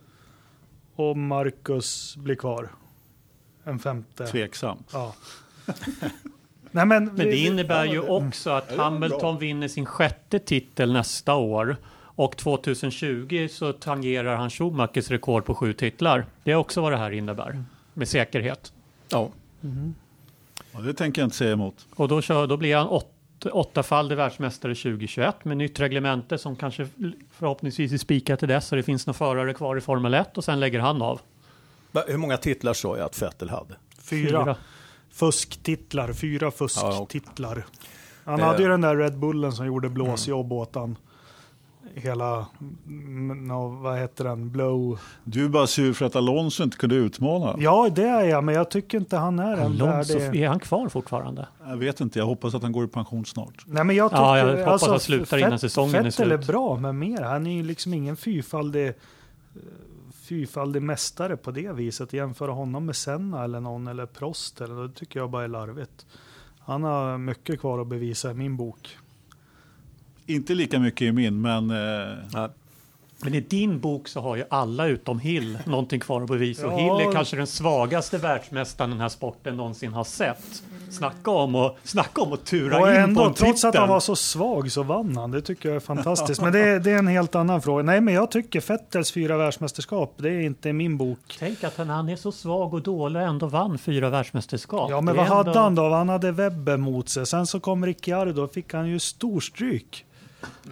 Och Marcus blir kvar. En femte. tveksam. Ja. Nej, men, Men det innebär ju också att Hamilton vinner sin sjätte titel nästa år. Och 2020 så tangerar han Schumachers rekord på sju titlar. Det är också vad det här innebär. Med säkerhet. Ja, Ja, det tänker jag inte säga emot. Och då, kör, då blir han åt, åttafaldig världsmästare 2021 med nytt reglemente som kanske förhoppningsvis är spikat till dess så det finns några förare kvar i Formel 1 och sen lägger han av. Hur många titlar sa jag att Vettel hade? fyra. Fusktitlar, fyra fusktitlar. Han hade ju den där Red Bullen som gjorde blåsjobb åt han. Hela, mm, no, vad heter den, blow. Du är bara sur för att Alonso inte kunde utmana. Ja, det är jag, men jag tycker inte han är en Alonso, värdig... är han kvar fortfarande? Jag vet inte, jag hoppas att han går i pension snart. Nej, men jag tycker, Ja, jag hoppas alltså, han slutar innan Fett- säsongen är Vettel är slut. bra, men mer. Han är ju liksom ingen fyrfaldig, eh, fyrfaldig mästare på det viset. Jämföra honom med Senna eller någon eller Prost, eller, det tycker jag bara är larvigt. Han har mycket kvar att bevisa i min bok. Inte lika mycket i min, men eh. Men i din bok så har ju alla utom Hill någonting kvar att bevisa. Och Ja. Hill är kanske den svagaste världsmästaren den här sporten någonsin har sett. Snacka om att, snacka om att tura Och in på ändå, en trots att titel. han var så svag så vann han. Det tycker jag är fantastiskt. Men det, är- det är en helt annan fråga. Nej, men jag tycker Fettels fyra världsmästerskap, det är inte min bok. Tänk att han, han är så svag och dålig och ändå vann fyra världsmästerskap. Ja, men vad är hade ändå- han då? Han hade Webber mot sig. Sen så kom Ricciardo och fick han ju storstryk.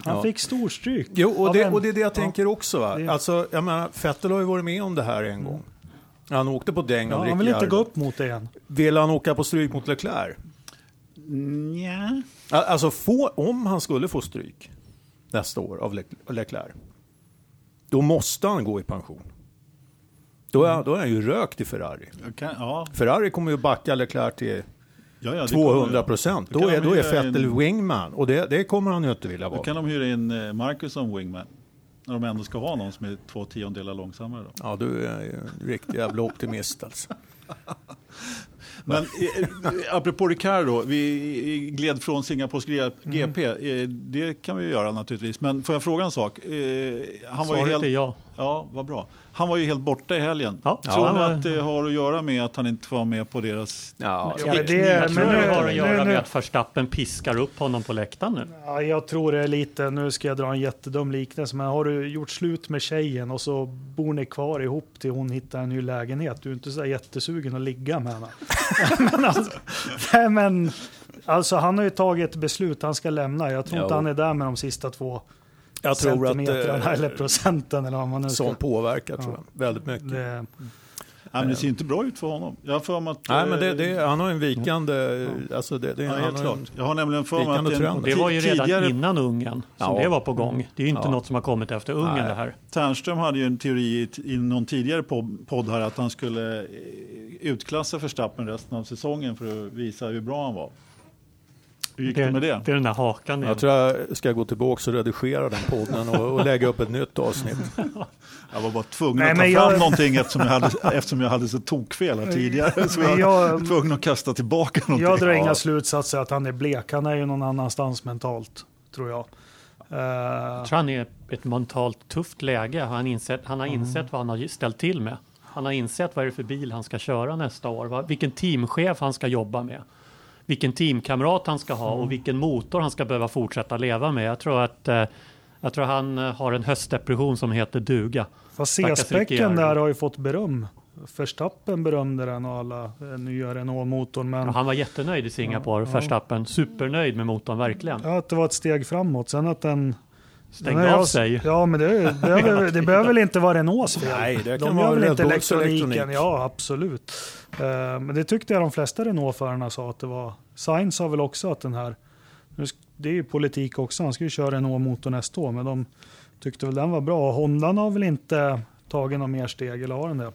Han Ja. fick storstryk. Jo, och det, och det är det jag Ja. tänker också. Va? Det- Alltså, jag menar, Vettel har ju varit med om det här en gång. Han åkte på däng Ja, av han vill inte gå upp mot det igen. Vill han åka på stryk mot Leclerc? ja. Al- Alltså, få, om han skulle få stryk nästa år av Le- Leclerc, då måste han gå i pension. Då är, då är han ju rökt i Ferrari. Kan, ja, Ferrari kommer ju backa Leclerc till ja, ja, det kommer 200 jag. procent. Då Då är, då är Vettel in- wingman och det, det kommer han ju inte vilja Då vara. kan de hyra in eh, Marcus som wingman. När de ändå ska ha någon som är två tiondelar långsammare. Då. Ja, du är en riktig jävla optimist alltså. Men eh, eh, apropå Ricardo, vi gled från Singapores GP. Eh, det kan vi ju göra naturligtvis. Men får jag fråga en sak? Eh, han var Svaret helt, är ja. ja, vad bra. Han var ju helt borta i helgen. Ja, Tror var- att det har att göra med att han inte var med på deras... Ja, Ja, men det, Jag tror men det nu- har att göra nu- med att Verstappen piskar upp honom på läktaren nu. Ja, jag tror det är lite, nu ska jag dra en jättedum liknelse, men har du gjort slut med tjejen och så bor ni kvar ihop till hon hittar en ny lägenhet, du är inte så där jättesugen att ligga med henne. men, alltså, nej, men alltså, han har ju tagit ett beslut, han ska lämna. Jag tror Jo. inte han är där med de sista två jag tror att eh, eller procenten eller vad man nu ska... sånt påverkar tror Ja. jag, väldigt mycket. Det, Ja, men det ser inte bra ut för honom. Jag har för mig att... Nej, men det, eh, det, han har en vikande... Alltså det, det, Ja, helt klart. en, Jag har nämligen för mig att en Det var ju redan tidigare innan Ungern som Ja. det var på gång. Det är ju inte Ja. något som har kommit efter Ungern Nej. det här. Ternström hade ju en teori i, i någon tidigare po- podd här att han skulle eh, utklassa Verstappen resten av säsongen för att visa hur bra han var. Hur gick det med det? Det är den där hakan igen. jag tror jag ska gå tillbaka och redigera den podden och, och lägga upp ett nytt avsnitt. Jag var bara tvungen Nej, att ta men fram jag- någonting eftersom jag, hade, eftersom jag hade så tokfel här tidigare. Så jag jag- var tvungen att kasta tillbaka någonting. jag drar Ja. inga slutsatser att han är blek, han är ju någon annanstans mentalt, tror jag. Eh, Jag tror han är i ett mentalt tufft läge. Han, har insett, han har insett vad han har ställt till med. Han har insett vad det är för bil han ska köra nästa år. Vad, vilken teamchef han ska jobba med. Vilken teamkamrat han ska ha och vilken motor han ska behöva fortsätta leva med. Jag tror att eh, jag tror han eh, har en höstdepression som heter duga. Fast C-späcken där har ju fått beröm. Verstappen berömde den och alla eh, nya Renault-motorn. Men Han var jättenöjd i Singapore, Ja. Verstappen. Supernöjd med motorn, verkligen. ja, att det var ett steg framåt. Sen att den... Stängde den är- av sig. Ja, men det, det, behöver, det behöver väl inte vara Renaults fel. Nej, det kan de vara gör väl inte elektroniken. elektronik. Ja, absolut. Eh, men det tyckte jag de flesta Renault-förarna sa att det var. Sainz sa väl också att den här... Det är ju politik också. Han ska ju köra Renault-motor nästa år. Men de tyckte väl den var bra. Hondan har väl inte tagit några mer steg, eller har den det?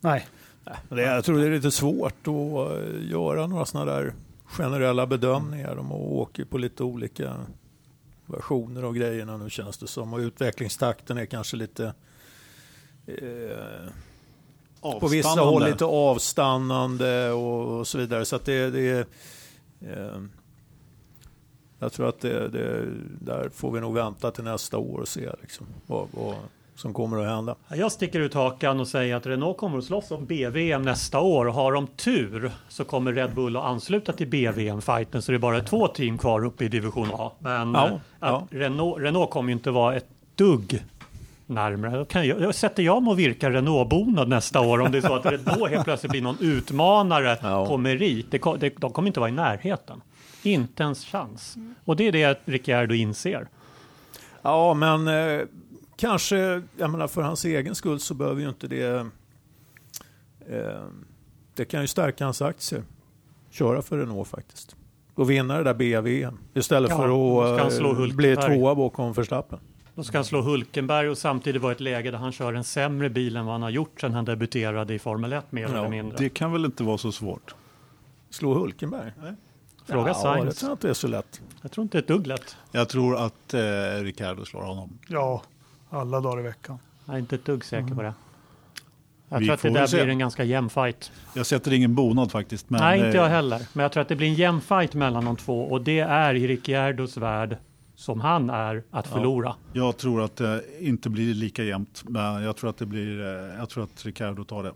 Nej. Det, jag tror det är lite svårt att eh, göra några sådana där generella bedömningar. De åker på lite olika versioner av grejerna nu känns det som. Och utvecklingstakten är kanske lite eh, på vissa Avstannande. håll lite avstannande och, och så vidare. Så att det, det är... Eh, jag tror att det, det, där får vi nog vänta till nästa år och se liksom, vad, vad som kommer att hända. Jag sticker ut hakan och säger att Renault kommer att slåss om BVM nästa år. Och Har de tur så kommer Red Bull att ansluta till BVM-fighten så det är bara två team kvar uppe i division A. Men Ja, eh, att ja. Renault, Renault kommer ju inte vara ett dugg närmare. Då kan jag, då sätter jag mig och virkar Renault-bonad nästa år om det är så att Renault helt plötsligt blir någon utmanare Ja. på merit. Det, det, de kommer inte vara i närheten. Inte ens chans. Och det är det Ricciardo inser. Ja, men eh, kanske, jag menar för hans egen skull så behöver ju inte det... Eh, det kan ju stärka hans aktier. Köra för Renault faktiskt. Och vinna det där BAV istället Ja, för att slå eh, bli tvåa bakom Verstappen. Då ska han slå Hulkenberg och samtidigt vara i ett läge där han kör en sämre bil än vad han har gjort sedan han debuterade i Formel 1 mer Ja, eller mindre. Det kan väl inte vara så svårt? Slå Hulkenberg? Fråga ja, Sainz. det tror jag inte är så lätt. Jag tror inte det är ett dugg lätt. Jag tror att eh, Ricardo slår honom. Ja, alla dagar i veckan. Jag är inte ett dugg säker på det. Jag Vi tror att det där se. blir en ganska jämn fight. Jag sätter ingen bonad faktiskt. Men, Nej, inte jag eh, heller. Men jag tror att det blir en jämn fight mellan de två och det är i Ricciardos värld som han är att förlora. Jag tror att det inte blir lika jämnt. Men jag tror att det blir, eh, jag tror att Ricardo tar det.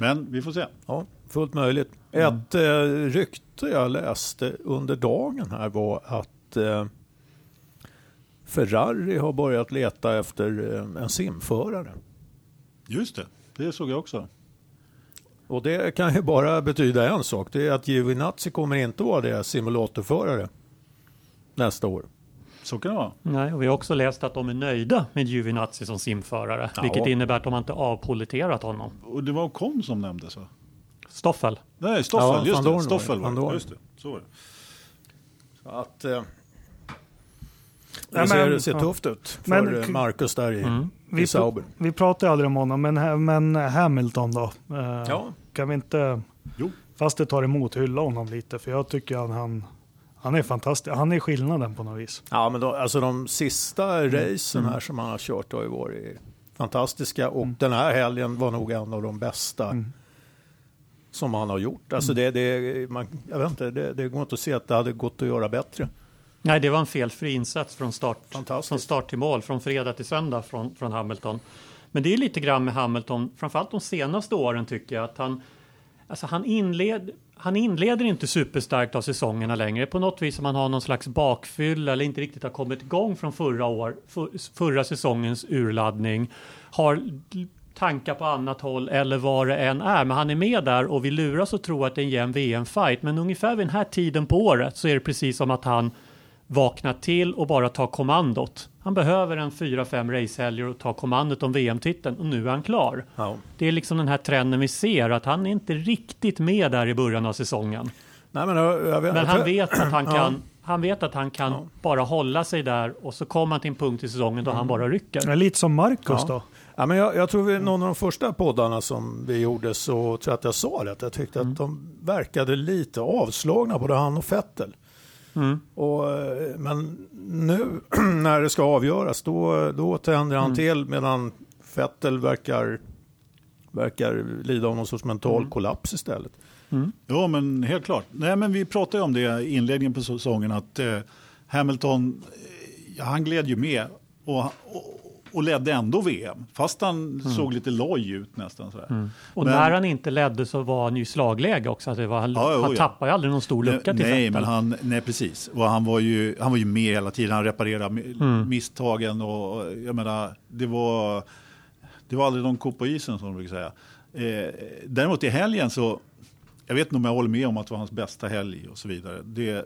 Men vi får se. Ja, fullt möjligt. Ett eh, rykte jag läste under dagen här var att eh, Ferrari har börjat leta efter eh, en simförare. Just det, det såg jag också. Och det kan ju bara betyda en sak. Det är att Giovinazzi kommer inte vara deras simulatorförare nästa år. Så kan det vara. Nej, och vi har också läst att de är nöjda med Giovinazzi som simförare, Ja. vilket innebär att de inte avpoliterat honom. Och det var Ocon som nämndes va? Stoffel. Nej, Stoffel. Ja, just det. Dorn var det. Stoffel var det. Just det. Så var det. Så att, eh, Nej, det ser, men- ser ja. tufft ut för Men- eh, Marcus där i, Mm. i Vi, Sauber. pr- vi pratar ju aldrig om honom, men, men Hamilton då? Eh, Ja. Kan vi inte, Jo. fast det tar emot, hylla honom lite? För jag tycker att han, han är fantastisk. Han är skillnaden på något vis. Ja, men då, alltså de sista Mm. racen här som han har kört har ju varit fantastiska och den här helgen var nog en av de bästa Mm. som han har gjort. Alltså det, det, man, jag vet inte, det, det går inte att se att det hade gått att göra bättre. Nej, det var en felfri insats från start, från start till mål, från fredag till söndag från, från Hamilton. Men det är lite grann med Hamilton, framförallt de senaste åren tycker jag, att han, alltså han, inled, han inleder inte superstarkt av säsongerna längre. På något vis som han har någon slags bakfylla eller inte riktigt har kommit igång från förra, år, för, förra säsongens urladdning. Har tankar på annat håll eller vad det än är. Men han är med där och vi luras och tror att det är en jämn VM-fight. Men ungefär vid den här tiden på året så är det precis som att han vaknar till och bara tar kommandot. Han behöver en 4-5 racehelger och ta kommandot om VM-titeln och nu är han klar. Ja. Det är liksom den här trenden vi ser att han är inte riktigt med där i början av säsongen. Nej, men, jag, jag vet, Men han vet att han Ja. kan, han vet att han kan bara hålla sig där och så kommer han till en punkt i säsongen då han bara rycker. Ja, Lite som Marcus Ja. då. Ja, men jag, jag tror vi, någon av de första poddarna som vi gjorde så tror jag att jag sa det. att Jag tyckte Mm. att de verkade lite avslagna, både han och Fettel. Mm. Och, eh, men nu när det ska avgöras då, då tänder Mm. han till medan Fettel verkar, verkar lida av någon sorts mental Mm. kollaps istället. Ja, men helt klart. Nej, men vi pratade ju om det i inledningen på säsongen att eh, Hamilton, eh, han gled ju med och, och, och ledde ändå VM. Fast han såg lite loj ut nästan. Sådär. Och Men- när han inte ledde så var han ju i slagläge också. Det var, han Ja, jo, han ja. tappade ju aldrig någon stor lucka till nej, men han, nej, precis. Och han var, ju, han var ju med hela tiden. Han reparerade Mm. misstagen. Och jag menar, det var, det var aldrig någon ko på isen som de brukar säga. Eh, däremot i helgen så, jag vet inte om jag håller med om att det var hans bästa helg och så vidare. Det,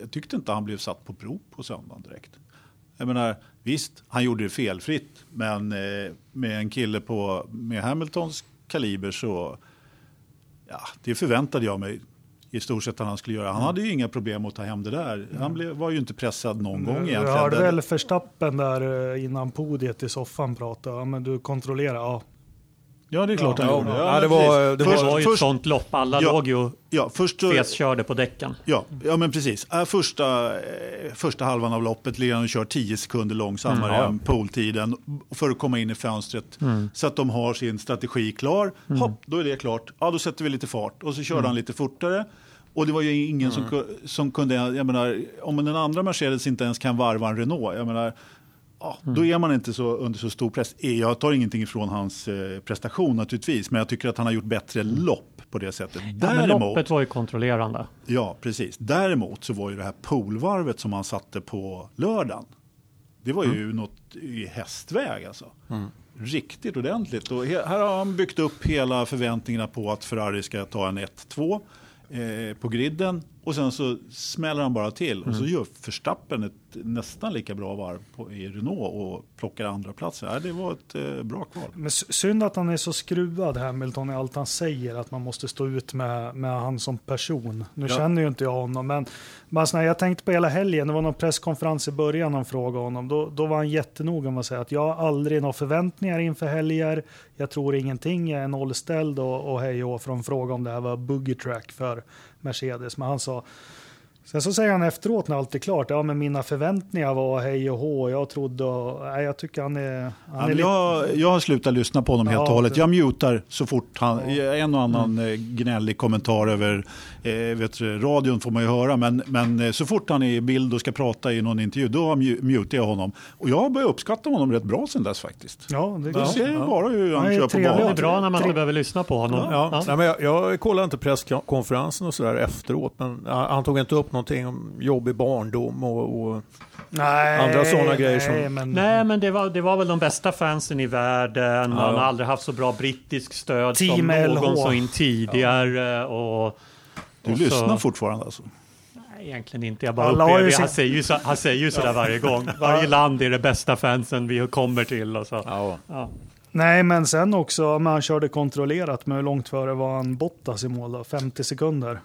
jag tyckte inte han blev satt på prov på söndagen direkt. Jag menar, visst, han gjorde det felfritt, men eh, med en kille på, med Hamiltons kaliber så, ja, det förväntade jag mig i stort sett att han skulle göra. Han hade ju inga problem att ta hem det där. Han blev, var ju inte pressad någon gång Jag egentligen. hörde Det- väl Förstappen där eh, innan podiet i soffan prata. Ja, men du kontrollerar. Ja. Ja, det är klart han Ja, gjorde. ja, men det var- det först, var ju ett först, sånt lopp. Alla Ja. låg ju ja, först så, feskörde på däcken. ja, ja, men precis. Äh, Första, eh, första halvan av loppet ligger han och kör 10 sekunder långsammare Mm, ja. än poltiden för att komma in i fönstret. Så att de har sin strategi klar. Hopp, då är det klart. Ja, då sätter vi lite fart. Och så körde han lite fortare. Och det var ju ingen som, ku- som kunde, jag menar, om den andra Mercedes inte ens kan varva en Renault, jag menar, ja, då är man inte så under så stor press. Eh, Jag tar ingenting ifrån hans eh, prestation naturligtvis, men jag tycker att han har gjort bättre lopp på det sättet. Ja, men Däremot, loppet var ju kontrollerande. Ja, precis. Däremot så var ju det här poolvarvet som han satte på lördagen. Det var ju något i hästväg alltså. Riktigt ordentligt. Och här har han byggt upp hela förväntningarna på att Ferrari ska ta en 1-2 eh, på griden. Och sen så smäller han bara till. Och så gör Verstappen ett nästan lika bra varv på, i Renault och plockar andra platser. Ja, det var ett eh, bra kval. Men sy- synd att han är så skruvad Hamilton i allt han säger att man måste stå ut med, med han som person. Nu Ja. känner ju inte jag honom men såna, här, jag tänkte på hela helgen, det var någon presskonferens i början de frågade honom. Då, då var han jättenoga med att säga att jag har aldrig några förväntningar inför helger. Jag tror ingenting, jag är nollställd och, och hej och från fråga om det här var boogie track för Mercedes. Men han sa Sen så säger han efteråt när allt är klart, ja men mina förväntningar var hej och hå, jag trodde, och, nej, jag tycker han är... Han Ja, är men lite- jag, jag har slutat lyssna på honom helt Ja, och hållet. Jag mutar så fort han, en och annan eh, gnällig kommentar över eh, vet du, radion får man ju höra. Men, men eh, så fort han är i bild och ska prata i någon intervju, då mu- mutar jag honom. Och jag har börjat uppskatta honom rätt bra sen dess faktiskt. Ja, det Du ser ju bara hur han kör på trevlig. Det är banan. bra när man inte behöver lyssna på honom. Ja, Ja. Nej, men jag, jag kollade inte presskonferensen och sådär efteråt, men han tog inte upp någonting om jobbig barndom och, och Nej, Andra sådana grejer som- nej, men, Nej, men det var, det var väl de bästa fansen i världen. Ja. Han har aldrig haft så bra brittisk stöd Team som LH. någonsin tidigare. Och, Du och lyssnar så, fortfarande alltså? Nej, egentligen inte. Jag bara Alla upplever, sin- han säger ju, så, han säger ju sådär varje gång. Varje land är det bästa fansen vi kommer till. Och så. ja, Ja. nej, men sen också, men han körde kontrollerat, men hur långt före var han Bottas i mål då? 50 sekunder.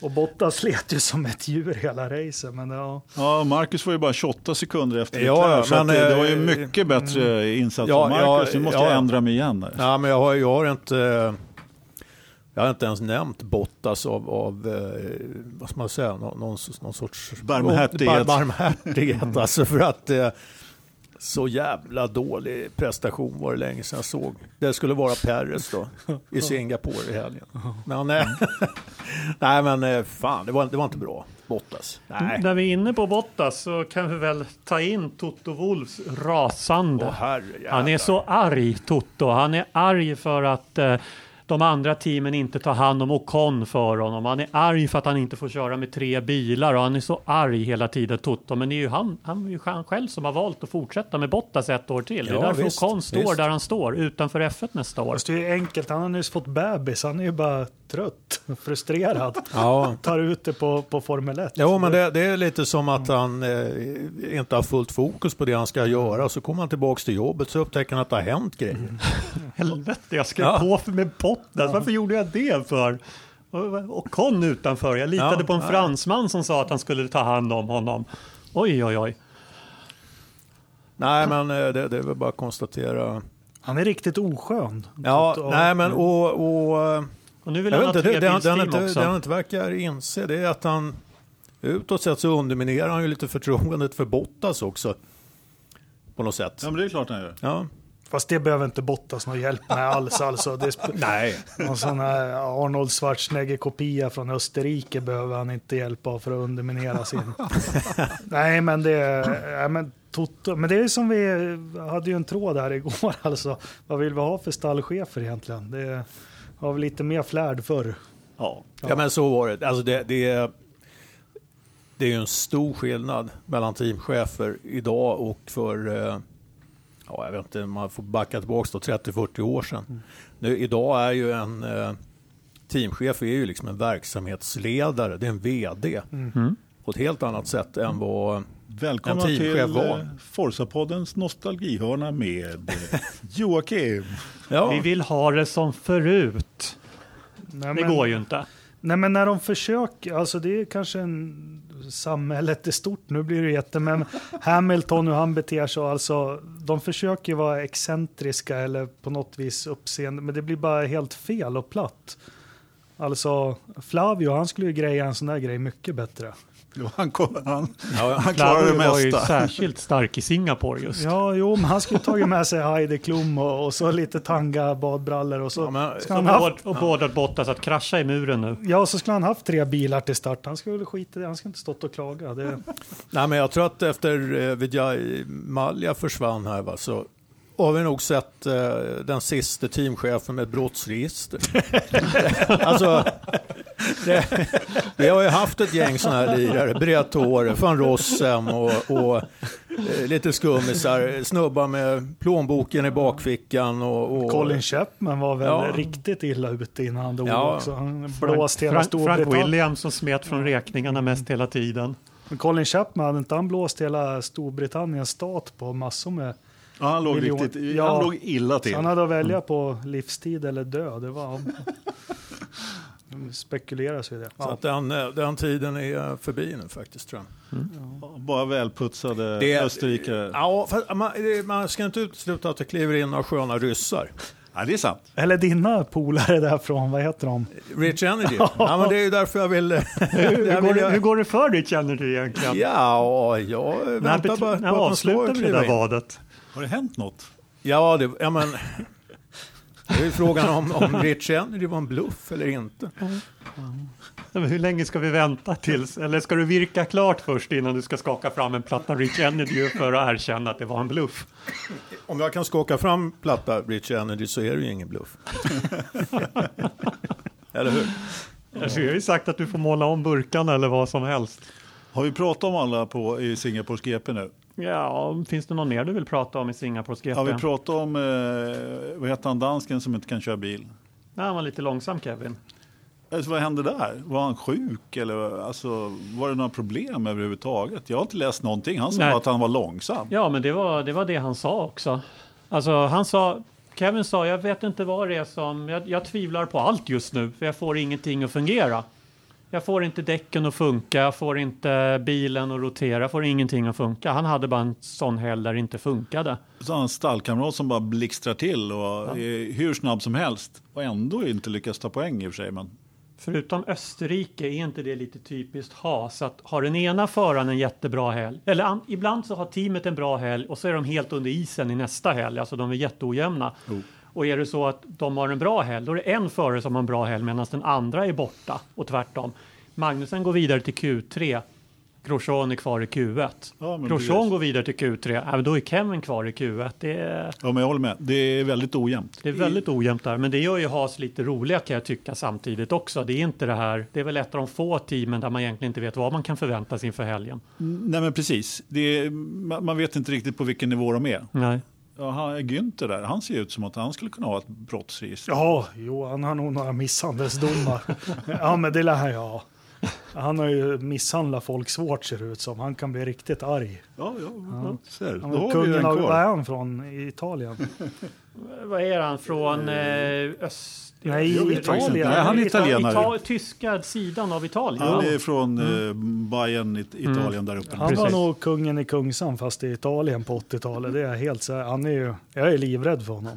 Och Bottas slet ju som ett djur hela racet, men ja. Ja, Marcus var ju bara 28 sekunder efter Ja, Leclerc, men, det, det var ju eh, mycket bättre insats ja, av Marcus. ja, nu måste ja, jag ja. ändra mig igen. Där. Ja, men jag har, jag har inte... Jag har inte ens nämnt Bottas av, av eh, vad ska man säga, någon, någon, någon sorts... Barmhärtighet. Bar, barmhärtighet, alltså för att eh, så jävla dålig prestation var det länge sedan jag såg. Det skulle vara Perez då, i Singapore i helgen. Men, eh, nej men eh, fan, det var, det var inte bra. Bottas. Nej. När vi är inne på Bottas så kan vi väl ta in Toto Wolfs rasande. Åh, Han är så arg, Toto. Han är arg för att eh, de andra teamen inte tar hand om Ocon för honom. Han är arg för att han inte får köra med tre bilar och han är så arg hela tiden, Toto. Men det är ju han, han är ju han själv som har valt att fortsätta med Bottas ett år till. Det är Ja, därför visst, Ocon står visst. där han står, utanför F1 nästa år. Fast det är ju enkelt, han har nyss fått bebis, han är ju bara trött, frustrerad. Ja. Tar ut det på, på Formel 1. Jo, men det, det är lite som att han eh, inte har fullt fokus på det han ska göra. Så kommer han tillbaka till jobbet så upptäcker han att det har hänt grejer. Helvete, jag skrev Ja. på för med Bottas. Varför gjorde jag det för? Och Ocon utanför. Jag litade Ja, på en ja. fransman som sa att han skulle ta hand om honom. Oj, oj, oj. Nej, men eh, det, det är väl bara att konstatera. Han är riktigt oskön. Ja, Och- nej men och... och eh, Och nu vill jag han vet ha inte, det, det, han- inte, också. det han inte verkar inse det är att han utåt sett så underminerar han ju lite förtroendet för Bottas också. På något sätt. Ja, men det är klart han gör. Ja. Fast det behöver inte Bottas någon hjälp med alls. Alltså. Det Nej. någon sån här Arnold Schwarzenegger-kopia från Österrike behöver han inte hjälp av för att underminera sin. Nej, men det är... ja, Men, Toto, men det är som vi hade ju en tråd här igår. Alltså, vad vill vi ha för stallchefer egentligen? Det var väl lite mer flärd förr. Ja. Ja, men så var det. Alltså det, det, är, det är ju en stor skillnad mellan teamchefer idag och för, eh, ja, jag vet inte, man får backa tillbaka då 30-40 år sedan. Nu, idag är ju en eh, teamchef är ju liksom en verksamhetsledare, det är en VD. På ett helt annat sätt än vad Välkomna En teamchef till var. eh, Forza-poddens nostalgihörna med eh, Joakim. Ja, Vi vill ha det som förut. Nej, Det men- går ju inte. Nej, men när de försöker, alltså det är kanske en, samhället är stort, nu blir det jätte, men Hamilton hur han beter sig, alltså de försöker ju vara excentriska eller på något vis uppseende, men det blir bara helt fel och platt. Alltså Flavio, han skulle ju greja en sån där grej mycket bättre. Jo, Han, kom, han, Ja, han klarar det Flavio var ju mesta. särskilt stark i Singapore just. Ja, jo, men han skulle tagit med sig Heidi Klum och, och så lite tanga badbrallor och så. Ja, men- ska Och, han haft, och bådat Bottas att krascha i muren nu. ja, så skulle han haft tre bilar till start. Han skulle skita det, han skulle inte stått och klaga. Det, Nej, men jag tror att efter eh, Vijay Malja försvann här va, så har vi nog sett eh, den sista teamchefen med brottsregister. alltså, det, vi har ju haft ett gäng sådana här lirare, Briatore, van Rossem och, och eh, lite skummisar, snubbar med plånboken i bakfickan och... och Colin Chapman var väl Ja. riktigt illa ute innan han dog Ja. också. Han blåst hela Frank, Frank. Williams som smet från räkningarna mest hela tiden. Men Colin Chapman, hade inte han blåst hela Storbritanniens stat på massor med... Ja, han, låg Miljon- riktigt, Ja. han låg illa till. Så han hade att välja på livstid eller dö. Det var... Det spekuleras ju det. Så Ja. att den, eh, den tiden är förbi nu faktiskt tror jag. Bara välputsade Det- österrikare. Ja, för man, man ska inte utesluta att det kliver in några sköna ryssar. Ja, det är sant. Eller dina polare därifrån, vad heter de? Rich Energy. ja, men det är ju därför jag vill... Hur, jag går det, hur går det för känner du egentligen? Ja, jag när väntar bara när på att man avslutar slår vi det där in. vadet? Har det hänt något? Ja, det, ja, men... Det är frågan om, om Rich Energy var en bluff eller inte. Men hur länge ska vi vänta tills? Eller ska du virka klart först innan du ska skaka fram en platta Rich Energy för att erkänna att det var en bluff? Om jag kan skaka fram platta Rich Energy så är det ju ingen bluff. eller hur? Alltså, jag har ju sagt att du får måla om burkarna eller vad som helst. Har vi pratat om alla på, i Singapores GP nu? Ja, finns det någon mer du vill prata om i Singapores GP? Har vi pratat om, eh, vad heter han, dansken som inte kan köra bil? Nej, han var lite långsam Kevin. Alltså, vad hände där? Var han sjuk eller alltså, var det några problem överhuvudtaget? Jag har inte läst någonting. Han sa Nej. att han var långsam. Ja, men det var, det var det han sa också. Alltså, han sa, Kevin sa, jag vet inte vad det är som, jag, jag tvivlar på allt just nu, för jag får ingenting att fungera. Jag får inte däcken att funka, jag får inte bilen att rotera, jag får ingenting att funka. Han hade bara en sån helg där det inte funkade. Så han en stallkamrat som bara blixtrar till och är hur snabb som helst och ändå inte lyckas ta poäng i och för sig. Men Förutom Österrike är inte det lite typiskt Haas att har den ena föraren en jättebra helg, eller an, ibland så har teamet en bra helg och så är de helt under isen i nästa helg, alltså de är jätteojämna. Oh. Och är det så att de har en bra helg, då är det en förare som har en bra helg medan den andra är borta och tvärtom. Magnusen går vidare till Q3, Grosjean är kvar i Q1. Ja, Grosjean går vidare till Q3, ja, men då är Kevin kvar i Q1. Det är, ja, men jag håller med. Det är väldigt ojämnt. det är väldigt ojämnt där, men det gör ju Haas lite roliga kan jag tycka samtidigt också. Det är inte det här, det är väl ett av de få teamen där man egentligen inte vet vad man kan förvänta sig inför helgen. Nej men precis. Är, man vet inte riktigt på vilken nivå de är. Nej. Ja, han, Günther där, han ser ut som att han skulle kunna ha ett brottsregister. Ja, jo, han har nog några misshandelsdomar. ja, men det lär han ju ha. Han har ju misshandlat folk svårt ser det ut som. Han kan bli riktigt arg. Ja, ja, ja. Ser, då har vi den av, vad är kvar. han från? Italien? Vad är han från eh, öst? Nej, Italien. Nej, han är Ita- italienare. Ita- tyska sidan av Italien. Han är från eh, Bayern, It- Italien där uppe. Han var Precis. nog kungen i Kungsan fast i Italien på 80-talet. Det är helt säker Han är ju, jag är livrädd för honom.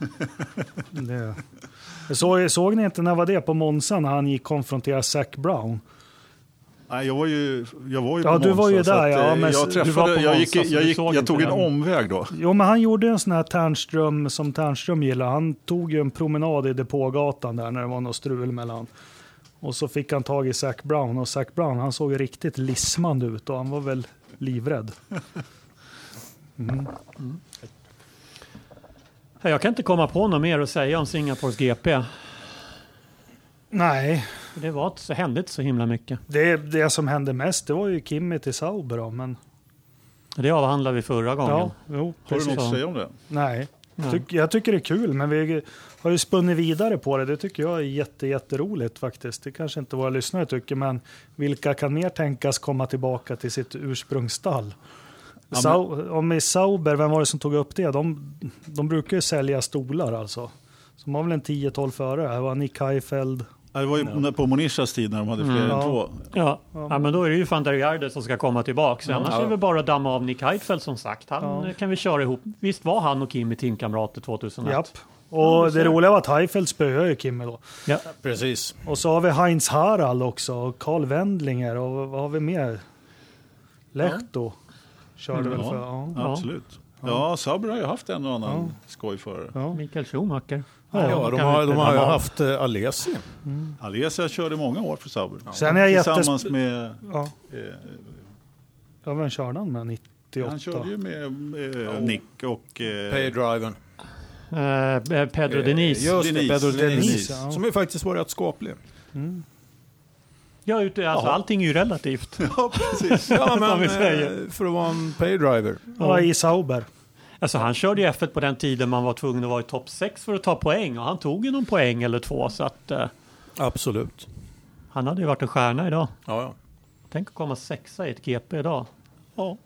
Det, såg, såg ni inte när var det på Monza när han gick konfrontera Zac Brown? Nej, jag var ju, jag var ju Ja, på du Monza, var ju där, att, ja, eh, men jag du träffade, var på jag, gick, Monza, jag, gick, jag tog en den. omväg då. Jo, men han gjorde en sån här Ternström som Ternström gillar. Han tog ju en promenad i depågatan där när det var något strul mellan. Och så fick han tag i Zac Brown och Zac Brown han såg ju riktigt lismande ut och han var väl livrädd. Jag kan inte komma på något mer att säga om Singapores GP. Nej, Det var inte så, hände inte så himla mycket. det, det som hände mest det var ju Kimmy till Sauber då, men Det avhandlade vi förra gången. ja, jo, Har du något att säga om det? Nej, Nej. Tyck, jag tycker det är kul, men vi har ju spunnit vidare på det. Det tycker jag är jätte, jätteroligt faktiskt. Det kanske inte våra lyssnare tycker, men vilka kan mer tänkas komma tillbaka till sitt ursprungsstall? Ja, men- Sau, om i Sauber, vem var det som tog upp det? De, de brukar ju sälja stolar alltså. Så de har väl en 10-12 förare. Det var Nick Heifeld. Ja, Det var ju på Monishas tid när de hade fler Mm. än Ja. två. Ja. ja, men då är det ju van der Garde som ska komma tillbaka. Så annars Ja. är det bara att damma av Nick Heidfeld som sagt. Han Ja. kan vi köra ihop. Visst var han och Kimi teamkamrater 2001? Japp. Och det roliga var att Heifeld spöade ju Kimmy då. Ja. Precis. Och så har vi Heinz Harald också, och Karl Wendlinger och vad har vi mer? Lehto körde väl Ja. för... Ja. Ja. Absolut. Ja, Sauber har ju haft en och annan Ja. skojförare. Ja. Mikael Schumacher. Ja, de, har, de har ju haft eh, Alesi. Alesia körde många år för Sauber. Sen är jag Tillsammans jättes- med... Ja. Eh, Ja, vem körde han med? 98? han körde ju med eh, Nick och... Eh, Paydriven. Eh, Pedro Denis. Just det, Denise. Pedro Denise. Denise, ja. Som ju faktiskt var rätt skaplig. Ja, ute, alltså, Ja. allting är ju relativt. ja, precis. Ja, men eh, för att vara en paydriver. Ja, i Sauber. Alltså, han körde ju F1 på den tiden man var tvungen att vara i topp 6 för att ta poäng. Och han tog ju någon poäng eller två. Så att, eh, Absolut. han hade ju varit en stjärna idag. Ja, ja. Tänk att komma sexa i ett GP idag. Ja.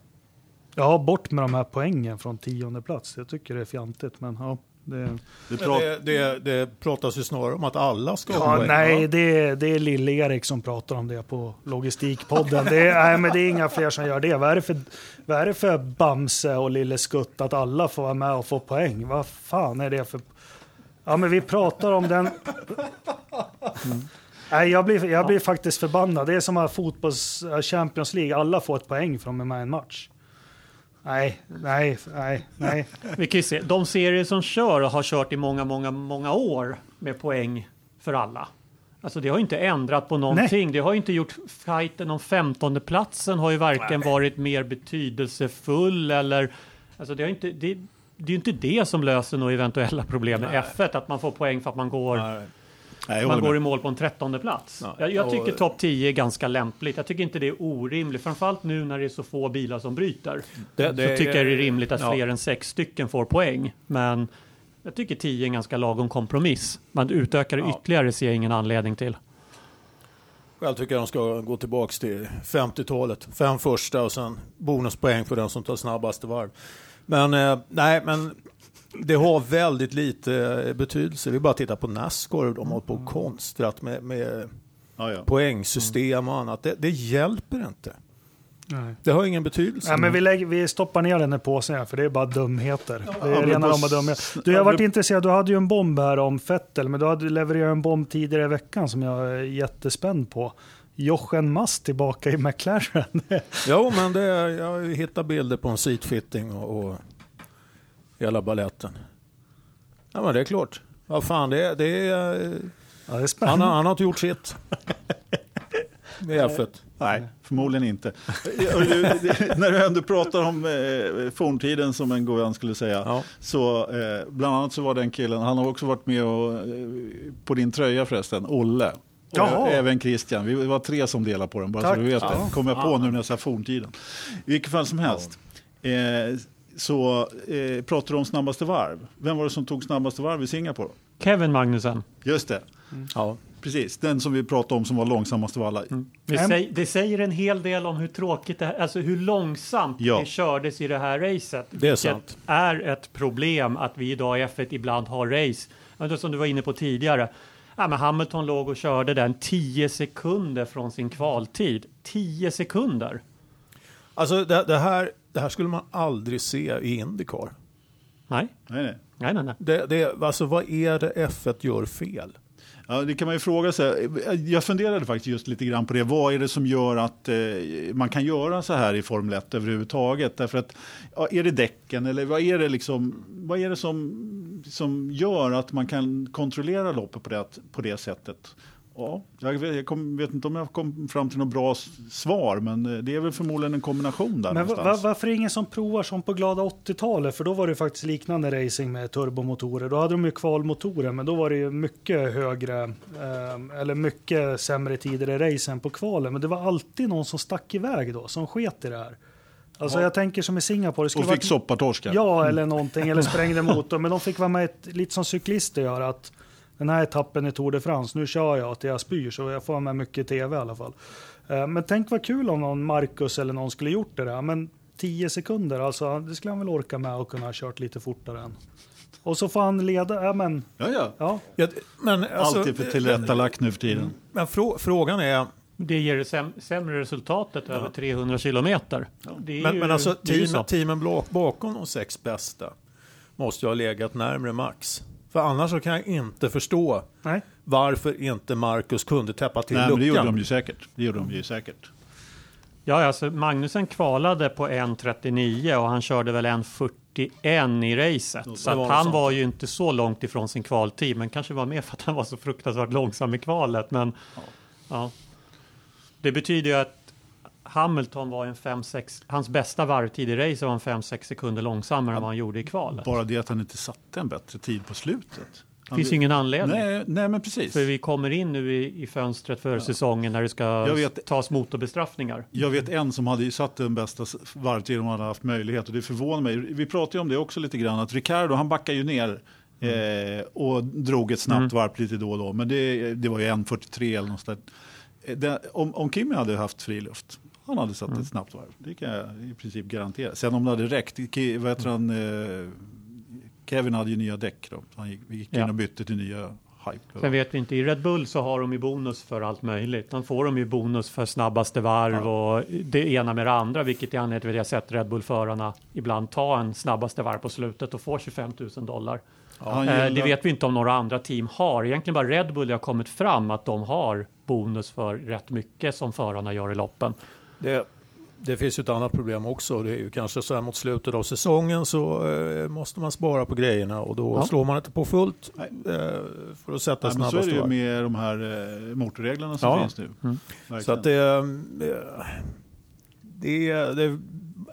Ja, bort med de här poängen från tionde plats. Jag tycker det är fjantigt, men ja. Det, Det prat- det, det, det pratas ju snarare om att alla ska ha ja, poäng. nej, va? det är, det är Lill-Erik som pratar om det på Logistikpodden. Det är, nej, men det är inga fler som gör det. Vad är det för, vad är det för Bamse och Lille Skutt att alla får vara med och få poäng? Vad fan är det för... Ja, men vi pratar om den... Nej, jag blir, jag blir faktiskt förbannad. Det är som att fotbolls Champions League, alla får ett poäng från med i en match. Nej, nej, nej, nej. Vi kan ju se, de serier som kör och har kört i många, många, många år med poäng för alla. Alltså det har ju inte ändrat på någonting. Det har ju inte gjort fighten om 15 platsen har ju varken varit mer betydelsefull eller alltså det, har inte, det, det är ju inte det som löser några eventuella problem med F1, att man får poäng för att man går, Nej. Nej, man går i mål på en 13 plats. Ja. Jag, jag tycker Och- topp 10 är ganska lämpligt. Jag tycker inte det är orimligt, framförallt nu när det är så få bilar som bryter. Det- så det- tycker jag det är rimligt att ja. fler än sex stycken får poäng. Men jag tycker 10 är en ganska lagom kompromiss. Man utökar det Ja. ytterligare ser jag ingen anledning till. Själv tycker jag de ska gå tillbaka till 50-talet. Fem första och sen bonuspoäng för den som tar snabbaste varv. Men eh, nej, men det har väldigt lite eh, betydelse. Vi bara tittar på Nascar. De har på konstrat med, med Ja, ja. poängsystem och annat. Det, det hjälper inte. nej. Det har ingen betydelse. Ja, men vi, lägger, vi stoppar ner den i påsen här, för det är bara dumheter. det är rena rama dumheter. Du, jag har varit apropå- intresserad. Du hade ju en bomb här om Fettel, men du hade levererat en bomb tidigare i veckan som jag är jättespänd på. Jochen Mast tillbaka i McLaren. Jo, men det, jag hittar bilder på en seatfitting och, och hela balletten. Ja, men det är klart. Vad fan, det, är- det är... eh, ja, det är Han spännande. har, han har inte gjort sitt. Med F1. Nej, förmodligen inte. Du, det- När du ändå pratar om eh, forntiden som en gojan skulle säga. Ja. Så eh, bland annat så var den killen, han har också varit med och, eh, på din tröja förresten, Olle. Och även Christian, vi var tre som delade på den, bara Tack. så du vet Ja. det. Kommer jag på nu när jag sa forntiden. I vilket fall som helst. Eh, så eh, pratar du om snabbaste varv. Vem var det som tog snabbaste varv i Singapore? Kevin Magnussen. Just det, Ja. precis. Den som vi pratade om som var långsammast av alla. Det, Em- säg, det säger en hel del om hur tråkigt det här, alltså hur långsamt Ja. det kördes i det här racet. Det är sant. är ett problem att vi idag i F1 ibland har race, det som du var inne på tidigare. Ja, men Hamilton låg och körde den 10 sekunder från sin kvaltid. 10 sekunder! Alltså det, det, här, det här skulle man aldrig se i Indycar. Nej, Nej, nej. nej, nej. nej. Det, det, alltså vad är det F1 gör fel? Ja, det kan man ju fråga sig. Jag funderade faktiskt just lite grann på det. Vad är det som gör att eh, man kan göra så här i Formel 1 överhuvudtaget? Därför att, ja, är det däcken eller vad är det, liksom, vad är det som, som gör att man kan kontrollera loppet på det, på det sättet? Ja, jag vet, jag kom, vet inte om jag kom fram till något bra svar, men eh, det är väl förmodligen en kombination där Men någonstans. va, varför är det ingen som provar som på glada 80-talet? För då var det faktiskt liknande racing med turbomotorer. Då hade de ju kvalmotorer, men då var det ju mycket högre, eh, eller mycket sämre tider i racen på kvalen. Men det var alltid någon som stack iväg då, som sket i det här. Alltså jag tänker som i Singapore. Det Och fick varit- soppatorskar. Ja, eller någonting, eller sprängde motorn. Men de fick vara med, ett, lite som cyklister gör, att den här etappen i Tour de France, nu kör jag till jag spyr, så jag får med mycket tv i alla fall. Eh, Men tänk vad kul om någon Marcus eller någon skulle gjort det där. Men 10 sekunder, alltså det skulle han väl orka med och kunna ha kört lite fortare än. Och så får han leda, ja men, ja, ja. ja. Ja, men, alltså, Alltid för tillrättalagt nu för tiden. men frå, frågan är, Det ger det säm- sämre resultatet över 300 kilometer. Är men, ju- men alltså så. teamen, bakom de sex bästa måste ju ha legat närmre Max. För annars så kan jag inte förstå Nej. varför inte Marcus kunde täppa till Nej, men det gjorde luckan. de ju säkert. Det gjorde de ju säkert. Ja, alltså Magnusen kvalade på 1.39 och han körde väl 1.41 i racet. Så var han sånt. var ju inte så långt ifrån sin kvaltid, men kanske var mer för att han var så fruktansvärt långsam i kvalet. Men ja. Det betyder ju att Hamilton var en 5-6, hans bästa varvtid i racet var en 5-6 sekunder långsammare än vad han gjorde i kvalet. Bara det att han inte satte en bättre tid på slutet. Det finns ju ingen anledning. Nej, nej men precis. För vi kommer in nu i, i fönstret för säsongen när det ska vet- tas motorbestraffningar. Jag vet en som hade satt den bästa varvtiden om han hade haft möjlighet och det förvånar mig. Vi pratade ju om det också lite grann att Ricardo han backar ju ner eh, och drog ett snabbt varv lite då och då. Men det, det var ju 1.43 eller något sånt. Eh, om, om Kimi hade haft fri luft, han hade satt Mm. ett snabbt varv. Det kan jag i princip garantera. Sen om det hade räckt, vad heter han, eh, Kevin hade ju nya däck då. Han gick, vi gick in Ja. och bytte till nya hype. Sen vet vi inte, i Red Bull så har de ju bonus för allt möjligt. De får de ju bonus för snabbaste varv och det ena med det andra, vilket är anledningen till att jag sett Red Bull-förarna ibland ta en snabbaste varv på slutet och få 25 000 dollar. Han Eh, det vet vi inte om några andra team har. Egentligen bara Red Bull har kommit fram att de har bonus för rätt mycket som förarna gör i loppen. Det, det finns ju ett annat problem också. Det är ju kanske så här mot slutet av säsongen så eh, måste man spara på grejerna och då Ja. slår man inte på fullt eh, för att sätta men så är det ju med de här eh, motorreglerna som Ja. finns nu. Mm. Så att det, eh, det, det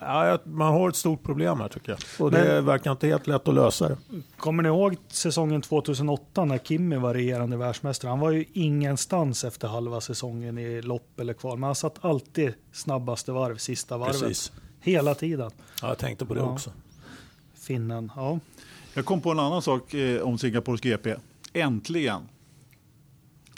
ja, man har ett stort problem här tycker jag. Och det Men- verkar inte helt lätt att lösa det. Kommer ni ihåg säsongen 2008 när Kimi var regerande världsmästare? Han var ju ingenstans efter halva säsongen i lopp eller kval. Men han satt alltid snabbaste varv, sista varvet. Precis. Hela tiden. Ja, jag tänkte på det Ja. också. Finnen, ja. Jag kom på en annan sak eh, om Singapores GP. Äntligen,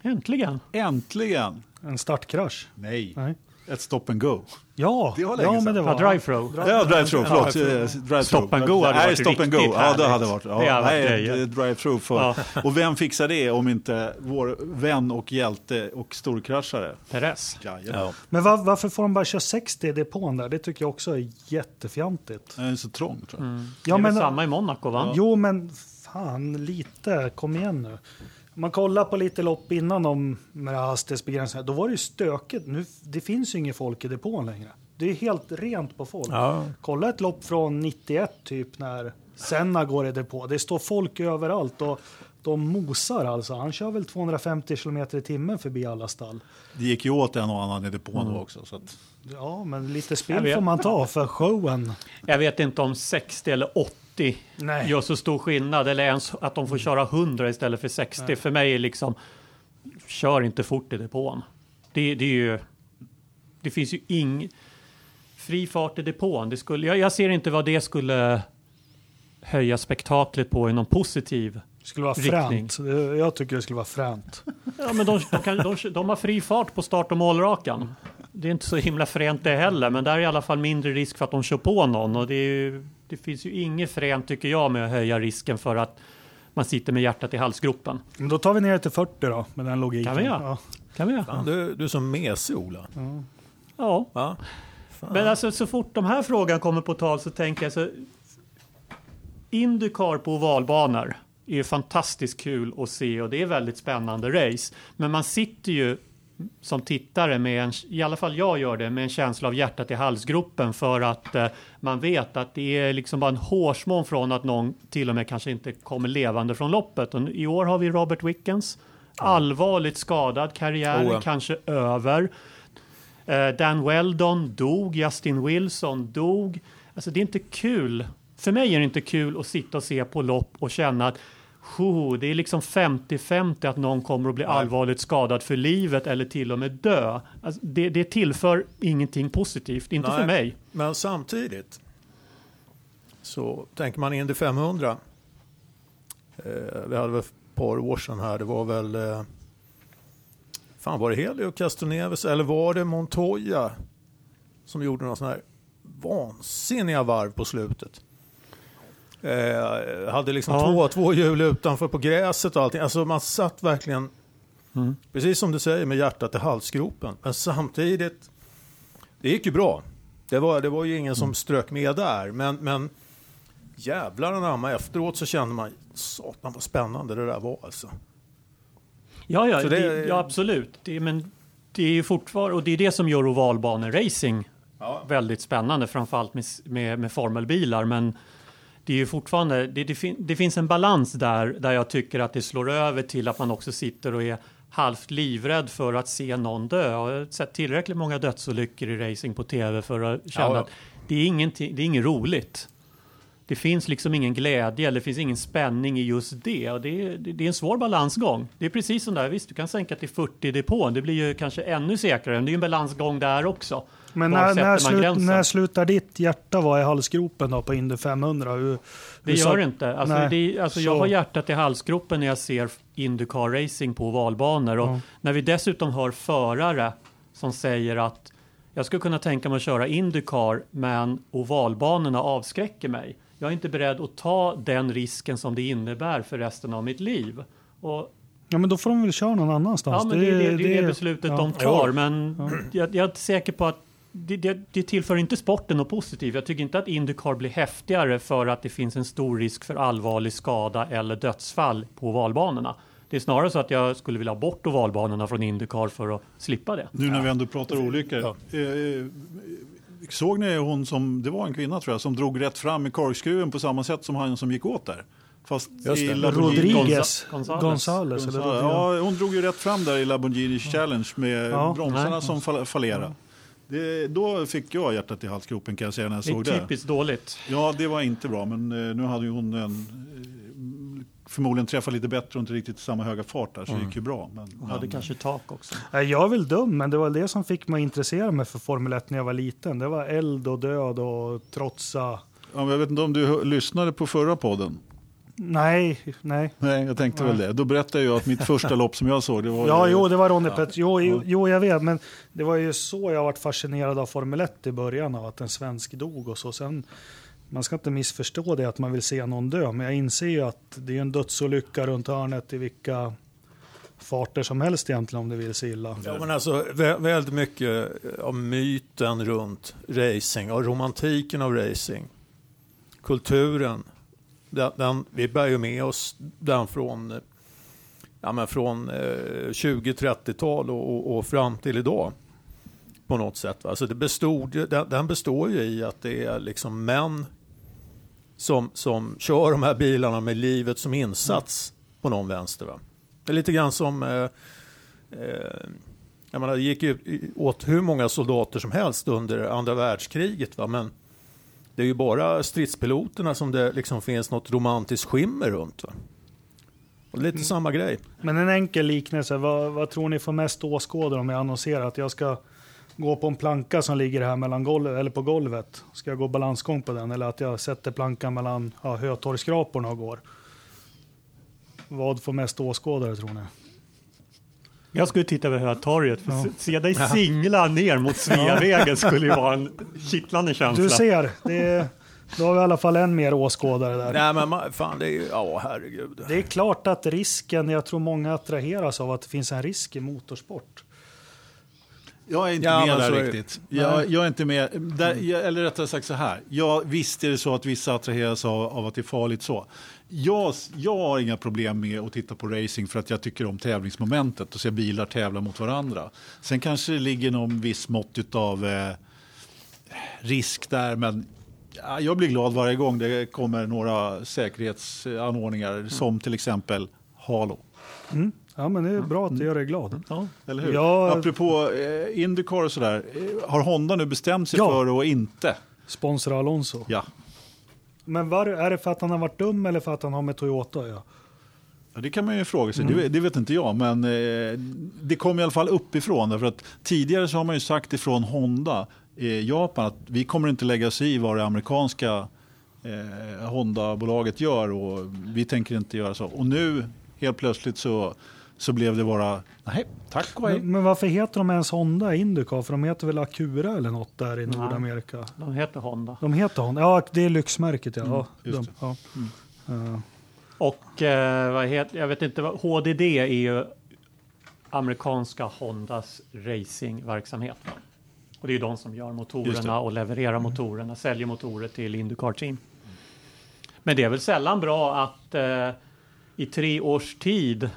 Äntligen! äntligen, En startkrasch. nej, Nej. Ett stop and go. Ja, Det var länge ja men det Ja, var drive-through. Ja, drive-through, förlåt. drive-through. eh. Stop and go hade Nej, varit stop and go. riktigt Ja, det hade härligt. varit. Det hade Ja, varit nej, grejer. eh, drive-through. För. Ja. Och vem fixar det om inte vår vän och hjälte och storkraschare? Perez. Jajamän. Ja. Men var, varför får de bara köra 60 i depån där? Det tycker jag också är jättefjantigt. Det är så trångt. Tror jag. Mm. Ja, det är men- samma i Monaco va? Jo, men fan lite. Kom igen nu. Om man kollar på lite lopp innan de med hastighetsbegränsningarna, då var det ju stökigt. Nu, det finns ju inget folk i depån längre. Det är helt rent på folk. Ja. Kolla ett lopp från 91 typ när Senna går i depå. Det står folk överallt och de mosar alltså. Han kör väl 250 kilometer i timmen förbi alla stall. Det gick ju åt en och annan i depån Mm. då också. Så att, Ja, men lite vet. får man ta för showen. Jag vet inte om 60 eller 80 Nej. gör så stor skillnad eller ens att de får köra 100 istället för 60. För mig är liksom, kör inte fort i depån. Det, det är ju, det finns ju ing fri fart i depån. Det skulle, jag, jag ser inte vad det skulle höja spektaklet på i någon positiv. Det skulle vara Riktning. fränt. Jag tycker det skulle vara fränt. Ja, men de, de, kan, de, de har fri fart på start och målrakan. Det är inte så himla fränt det heller, men där är i alla fall mindre risk för att de kör på någon. Och det, är ju, det finns ju inget fränt tycker jag med att höja risken för att man sitter med hjärtat i halsgropen. Men då tar vi ner det till 40 då, med den logiken. Kan vi göra? Ja. Kan vi göra? Fan, du, du är som mesig Ola. Ja, Ja. Fan. men alltså så fort de här frågan kommer på tal så tänker jag så. Indycar på ovalbanor är ju fantastiskt kul att se och det är väldigt spännande race. Men man sitter ju som tittare med en, i alla fall jag gör det, med en känsla av hjärtat i halsgropen för att eh, man vet att det är liksom bara en hårsmån från att någon till och med kanske inte kommer levande från loppet. Och I år har vi Robert Wickens, allvarligt skadad, karriären Oh, kanske över. Eh, Dan Weldon dog, Justin Wilson dog. Alltså det är inte kul. För mig är det inte kul att sitta och se på lopp och känna att "Tjo, det är liksom 50-50 att någon kommer att bli allvarligt skadad för livet eller till och med dö. Alltså det, det tillför ingenting positivt, inte Nej. för mig. Men samtidigt så tänker man Indy 500. Eh, vi hade väl ett par år sedan här. Det var väl... Eh, fan var det Helio Castroneves eller var det Montoya som gjorde några sådana här vansinniga varv på slutet? Eh, hade liksom Ja. två, två hjul utanför på gräset och allting. Alltså man satt verkligen, Mm. precis som du säger, med hjärtat i halsgropen. Men samtidigt, det gick ju bra. Det var, det var ju ingen Mm. som strök med där. Men, men jävlar anamma, efteråt så kände man, satan vad spännande det där var alltså. Ja, ja, det, ja absolut. Det, men det är ju fortfarande, och det är det som gör ovalbaneracing väldigt spännande, framförallt med, med, med formelbilar. Men det är ju fortfarande, det, det, fin, det finns en balans där, där jag tycker att det slår över till att man också sitter och är halvt livrädd för att se någon dö. Jag har sett tillräckligt många dödsolyckor i racing på tv för att känna Ja, ja. att det är, ingenting, det är inget roligt. det finns liksom ingen glädje eller det finns ingen spänning i just det. Och det, är, det, är en svår balansgång. Det är precis som där, visst du kan sänka till 40 i depån, det blir ju kanske ännu säkrare, men det är ju en balansgång där också. Men Var när, när, slut, när slutar ditt hjärta vara i halsgropen då på Indy 500? Hur, Det hur gör det inte. Alltså, Nej, det, alltså, jag har hjärtat i halsgropen när jag ser Indycar racing på ovalbanor. Och Ja. när vi dessutom hör förare som säger att jag skulle kunna tänka mig att köra Indycar men ovalbanorna avskräcker mig. Jag är inte beredd att ta den risken som det innebär för resten av mitt liv. Och, Ja, men då får de väl köra någon annanstans. ja, men det, är det, det är det beslutet ja. de tar. Men jag, jag är inte säker på att det, det, det tillför inte sporten något positivt. Jag tycker inte att Indycar blir häftigare för att det finns en stor risk för allvarlig skada eller dödsfall på ovalbanorna. Det är snarare så att jag skulle vilja ha bort ovalbanorna från Indycar för att slippa det. Nu när vi ändå pratar olyckor. Ja. Eh, såg ni hon som, det var en kvinna tror jag, som drog rätt fram i korkskruven på samma sätt som han som gick åt där? Fast Just i. Rodriguez. Gonzales. Ja, hon drog ju rätt fram där i Lamborghini Challenge med Ja. bromsarna Nej. som fall- fallerade. Det, då fick jag hjärtat i halsgropen kan jag säga när jag Det är såg det. typiskt dåligt. Ja, det var inte bra, men eh, nu hade ju hon en, eh, förmodligen träffat lite bättre och inte riktigt samma höga fart där, så det gick ju bra. Men, Och hade men- kanske tak också. Jag är väl dum, men det var det som fick mig intressera mig för Formel 1 när jag var liten. Det var eld och död och trotsa. ja, men jag vet inte om du lyssnade på förra podden? Nej, nej. Nej, jag tänkte väl det. Då berättade jag att mitt första lopp som jag såg, det var... Ja, ju- jo, det var Ronny Pet. Jo, jo, jo, jag vet, men det var ju så jag varit fascinerad av Formel 1 i början, av att en svensk dog och så. Sen, man ska inte missförstå det att man vill se någon dö, men jag inser ju att det är en dödsolycka runt hörnet i vilka farter som helst egentligen om det vill sig illa. Ja, men alltså, vä- väldigt mycket av myten runt racing och romantiken av racing. Kulturen. Den, den, vi bär ju med oss den från, ja, men från eh, 20-30-tal och, och, och fram till idag. På något sätt. Va? Så det bestod, den, den består ju i att det är liksom män som, som kör de här bilarna med livet som insats på någon vänster. Va? Det är lite grann som eh, eh, jag menar, det gick ju åt hur många soldater som helst under andra världskriget. Va? Men det är ju bara stridspiloterna som det liksom finns något romantiskt skimmer runt. Va? Och lite samma grej. Men en enkel liknelse, vad, vad tror ni får mest åskådare om jag annonserar att jag ska gå på en planka som ligger här mellan golvet, eller på golvet? Ska jag gå balansgång på den eller att jag sätter plankan mellan ja, hötorgsskraporna och går? Vad får mest åskådare tror ni? Jag skulle titta över Hötorget. För se- Se dig singla ner mot Sveavägen skulle ju vara en kittlande känsla. Du ser, det är, då har vi i alla fall en mer åskådare där. Nej men man, fan det är ju, ja herregud. Det är klart att risken, jag tror många attraheras av att det finns en risk i motorsport. Jag är inte Ja, med där det. riktigt. Jag, jag är inte med. Där, jag, eller rättare sagt så här. Ja, visst är det så att vissa attraheras av, av att det är farligt så. Jag, jag har inga problem med att titta på racing för att jag tycker om tävlingsmomentet och se bilar tävla mot varandra. Sen kanske det ligger någon viss mått av eh, risk där, men ja, jag blir glad varje gång det kommer några säkerhetsanordningar som till exempel Halo. Ja, men det är bra att det gör dig glad. Ja. Eller hur? Ja. Apropå eh, Indycar och sådär, eh, har Honda nu bestämt sig Ja. för att inte? Sponsra Alonso. Ja. Men var, är det för att han har varit dum eller för att han har med Toyota ja? Ja, det kan man ju fråga sig, det, det vet inte jag, men eh, det kom i alla fall uppifrån. Därför att tidigare så har man ju sagt ifrån Honda i Japan att vi kommer inte lägga oss i vad det amerikanska eh, Honda-bolaget gör och vi tänker inte göra så. Och nu helt plötsligt så, så blev det bara, nej, tack och hej. Men, men varför heter de ens Honda Indycar? För de heter väl Acura eller något där i Nordamerika? De heter Honda. De heter Honda, ja det är lyxmärket ja. just de, det. ja. Ja. Och eh, vad heter, jag vet inte vad, HDD är ju amerikanska Hondas racingverksamhet. va? Och det är ju de som gör motorerna och levererar motorerna, säljer motorer till Indycar Team. Men det är väl sällan bra att eh, i tre års tid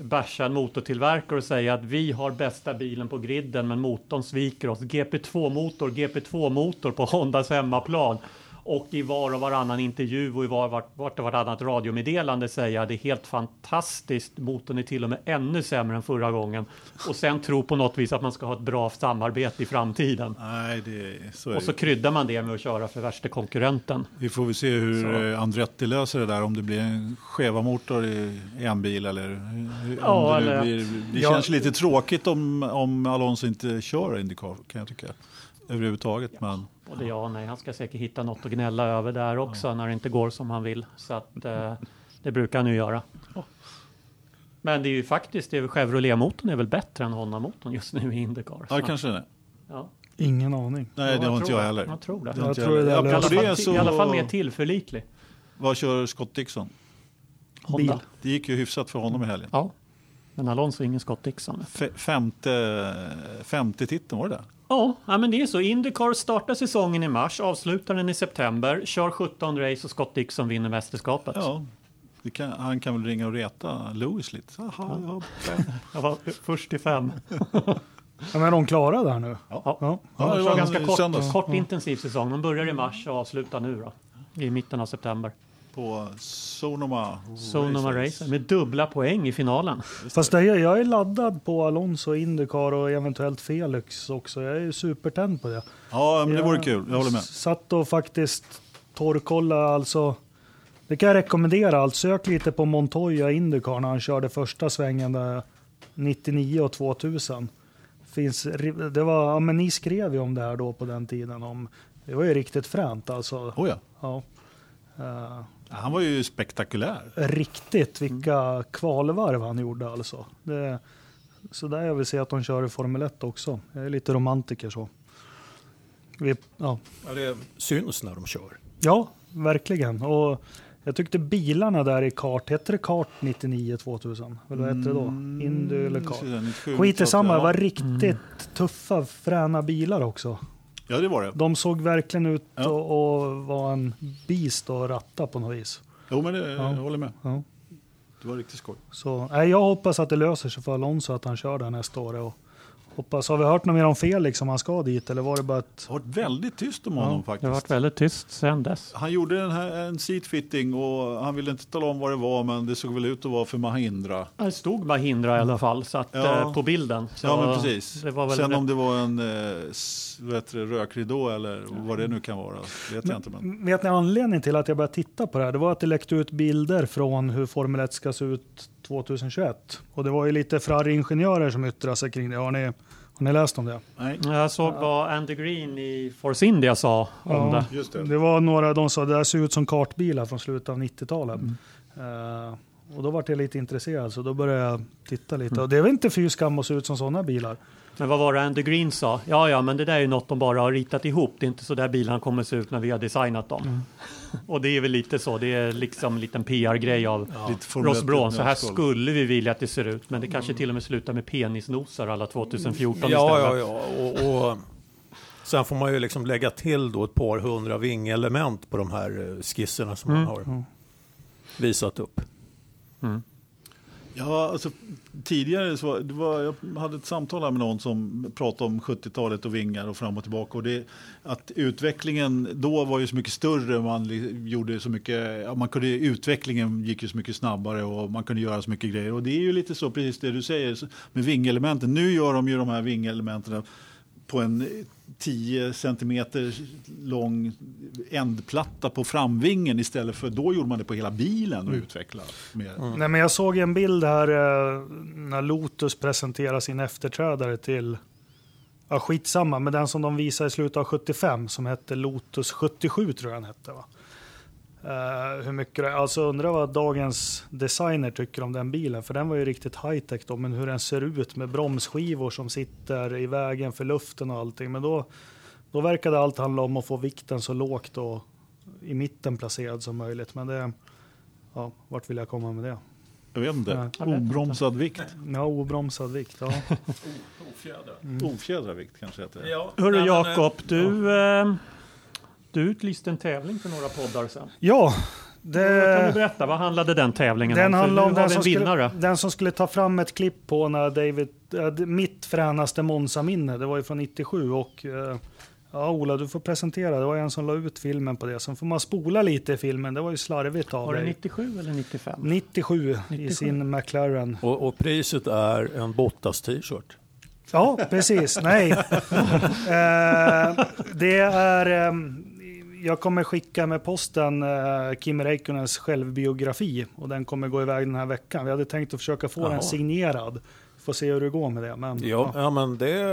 basha en motortillverkare och säga att vi har bästa bilen på griden men motorn sviker oss. GP2-motor, GP2-motor på Hondas hemmaplan och i var och varannan intervju och i var, vart, vart och varannat radiomeddelande säga det är helt fantastiskt, motorn är till och med ännu sämre än förra gången. Och sen tro på något vis att man ska ha ett bra samarbete i framtiden. Nej, det, så är Och så det. kryddar man det med att köra för värsta konkurrenten. Vi får väl se hur Så. eh, Andretti löser det där, om det blir en skeva motor i i en bil eller hur- Ja, det, eller- blir, det Ja. känns lite tråkigt om, om Alonso inte kör Indycar kan jag tycka. Överhuvudtaget. Men Både ja och nej, han ska säkert hitta något att gnälla över där också när det inte går som han vill. Så att eh, det brukar han ju göra. Men det är ju faktiskt, Chevrolet-motorn är väl bättre än Honda-motorn just nu i Indycar. ja, kanske det. ja. Ingen aning. Nej, det Ja, har inte tror jag heller. Jag tror det. Jag tror det heller. är I alla, Apropå fall, det så, I alla fall mer tillförlitlig. vad kör Scott Dixon? Honda. Bil. Det gick ju hyfsat för honom i helgen. Ja. Men Alonso är ingen Scott Dixon. F- femte, femte titeln var det där? Ja, men det är så. Indycar startar säsongen i mars, avslutar den i september, kör 17 race och Scott Dixon vinner mästerskapet. Ja, det kan, han kan väl ringa och reta Lewis lite. Jaha, ja. Jag var först till fem. Ja, men är de klara där nu? Ja. Ja. Ja, Ja, det var ganska i kort, söndags. kort intensiv säsong. De börjar i mars och avslutar nu då. I mitten av september. På Sonoma, Sonoma. Racer med dubbla poäng i finalen. Fast det, är- jag är laddad på Alonso, Indycar och eventuellt Felix också. Jag är ju supertänd på det. Ja, men det Jag vore kul. Jag håller med. Satt och faktiskt torrkolla alltså. Det kan jag rekommendera. Allt. Sök lite på Montoya Indycar när han körde första svängen där 99 och 2000. Finns, det var, ja, men ni skrev ju om det här då på den tiden. Om, det var ju riktigt fränt alltså. Oh, ja. Ja. Eh, Han var ju spektakulär. riktigt vilka kvalvarv han gjorde alltså. Det, så där jag vill se att de kör i Formel 1 också. Jag är lite romantiker så. Vi, ja. Ja, det syns när de kör. ja, verkligen. Och jag tyckte bilarna där i kart, hette det kart 99 2000? Eller vad hette det då? Indy eller kart? Skit i samma, det var Ja. riktigt tuffa fräna bilar också. Ja, det var det. De såg verkligen ut Ja. och, och var en beast att ratta på något vis. Jo, men det, Ja. jag håller med. Ja. Det var riktigt skoj. Så, nej, jag hoppas att det löser sig för Alonso att han kör där nästa år. Och hoppas, har vi hört något mer om Felix om han ska dit eller var det bara ett... Det har varit väldigt tyst om Ja, honom Det har faktiskt. varit väldigt tyst sedan dess. Han gjorde den här, en seatfitting och han ville inte tala om vad det var men det såg väl ut att vara för Mahindra. Det stod Mahindra i alla fall så att, Ja. eh, på bilden. Så ja men precis. Det var väl Sen om det var en eh, rökridå eller vad det nu kan vara. vet jag inte. Men... Vet ni anledningen till att jag började titta på det här? Det var att det läckte ut bilder från hur Formel 1 ska se ut 2021. Och det var ju lite Ferrari-ingenjörer som yttrade sig kring det. Har ni, har ni läst om det? Nej, Jag såg vad Andy Green i Force India sa om Ja. det. just det. Det var några, de sa det där ser ut som kartbilar från slutet av 90-talet. Eh, och då var jag lite intresserad så då började jag titta lite. Och det är väl inte fy skam att se ut som sådana bilar. Men vad var det Andy Green sa? Ja, ja, men det där är ju något de bara har ritat ihop. Det är inte så där bilarna kommer se ut när vi har designat dem. Och det är väl lite så. Det är liksom en liten PR-grej av Formel Ross 1 Braun. Så här skulle vi vilja att det ser ut. Men det kanske till och med slutar med penisnosar alla 2014 Ja, ja, istället. ja. Och, och, sen får man ju liksom lägga till då ett par hundra vingelement på de här eh, skisserna som man har visat upp. Ja, alltså tidigare så var, det var, jag hade ett samtal här med någon som pratade om 70-talet och vingar och fram och tillbaka. Och det, att utvecklingen då var ju så mycket större. Man gjorde så mycket, man kunde, utvecklingen gick ju så mycket snabbare och man kunde göra så mycket grejer. Och det är ju lite så precis det du säger med vingelementen. Nu gör de ju de här vingelementen på en 10 centimeter lång ändplatta på framvingen istället för då gjorde man det på hela bilen och utvecklade mer. Nej, men jag såg en bild här eh, när Lotus presenterar sin efterträdare till, ja skitsamma, men den som de visade i slutet av 75 som hette Lotus 77 tror jag den hette. Va? Eh, hur mycket det, alltså undrar vad dagens designer tycker om den bilen, för den var ju riktigt high tech då, men hur den ser ut med bromsskivor som sitter i vägen för luften och allting. Men då, då verkade allt handla om att få vikten så lågt och i mitten placerad som möjligt. Men det, ja, vart vill jag komma med det? Jag vet inte. Inte. Obromsad vikt. Ja, obromsad vikt. Ja. Ofjädrad vikt kanske heter det. Ja, Hörru Jakob, eh, du, eh, du utlyste en tävling för några poddar sedan. ja, Kan du det, berätta, vad handlade den tävlingen den om? För handlar om den som, vinnare. skulle, den som skulle ta fram ett klipp på när David, äh, mitt fränaste Monza-minne, det var ju från 97 och äh, Ja, Ola, du får presentera. Det var en som la ut filmen på det. Sen får man spola lite i filmen. Det var ju slarvigt av Var det dig. 97 eller 95? 97 i 97. sin McLaren. Och, och priset är en Bottas t-shirt. Ja, precis. Nej. eh, det är... ehm, jag kommer skicka med posten eh, Kimi Räikkönens självbiografi och den kommer gå iväg den här veckan. Vi hade tänkt att försöka få Jaha. den signerad. Får se hur det går med det. Men, Ja, ja men det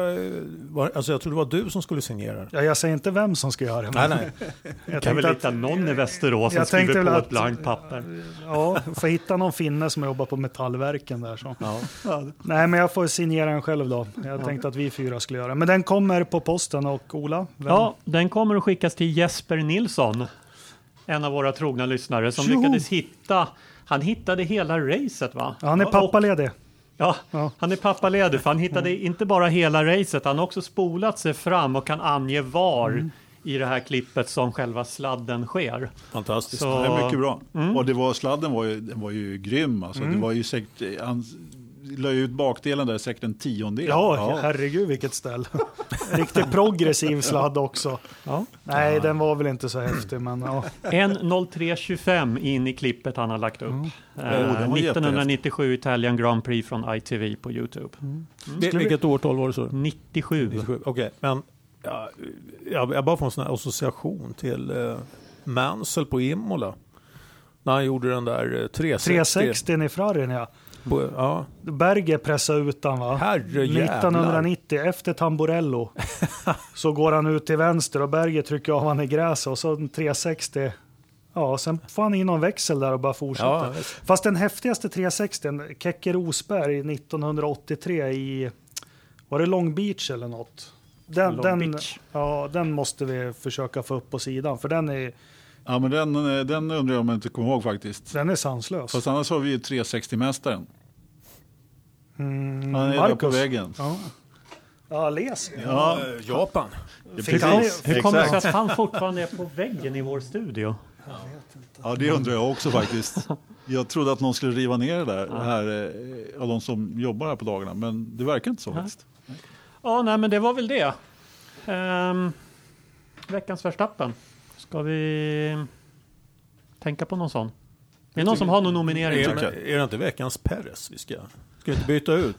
var, alltså jag tror det var du som skulle signera. Ja, jag säger inte vem som ska göra det. Nej, men nej. Jag kan väl tänkte hitta någon i Västerås som skriver på att- ett blankt papper. Ja, får hitta någon finne som jobbar på Metallverken där. Så. Ja. Nej, men jag får signera den själv då. Jag tänkte att vi fyra skulle göra. Men den kommer på posten och Ola? Vem? Ja, den kommer att skickas till Jesper Nilsson, en av våra trogna lyssnare som Tjoho! lyckades hitta, han hittade hela racet va? Ja, han är Och- pappaledig. Ja, Ja. han är pappaledig för han hittade inte bara hela racet, han har också spolat sig fram och kan ange var Mm. i det här klippet som själva sladden sker. Fantastiskt. Så- Det är mycket bra. Mm. Och det var, sladden var ju, den var ju grym. Alltså. Det var ju säkert, han la ut bakdelen där säkert en tiondel. Ja, herregud vilket ställ. Riktigt progressiv sladd också. Ja. Nej, den var väl inte så häftig, men ja. En 03.25 in i klippet han har lagt upp. Mm. Eh, Oh, den var 1997 Italian Grand Prix från ITV på Youtube. Vil- Vilket årtal var det så? 97. 97. Okej, men ja, jag, jag bara får en sån här association till eh, Mansell på Imola. När han gjorde den där eh, 360. 360 i Ferrarin, ja. På, ja, Berger pressade ut den, va? herre jävlar. 1990, efter Tamburello, så går han ut till vänster och Berger trycker av han i gräset och så en 360. Ja, sen får han in någon växel där och bara fortsätter. Ja. Fast den häftigaste 360, Kekke Rosberg 1983 i, var det Long Beach eller något? Den, Long den, Beach. ja, den måste vi försöka få upp på sidan, för den är, Ja, men den, eh, den undrar jag om jag inte kommer ihåg faktiskt. den är sanslös. Fast annars har vi ju 360-mästaren. Mm, Han är där på Marcus. väggen. Ja, ja les. Ja, Eh, Japan. Fick han, Hur kommer det sig att han fortfarande är på väggen i vår studio? ja, det undrar jag också faktiskt. Jag trodde att någon skulle riva ner det där, här, eh, av de som jobbar här på dagarna. Men det verkar inte så faktiskt. Ja, nej, men det var väl det. Ehm, veckans Verstappen. Ska vi tänka på någon sån? Är det någon som har någon nominering? Är, är det inte veckans Perez vi ska? Ska vi inte byta ut?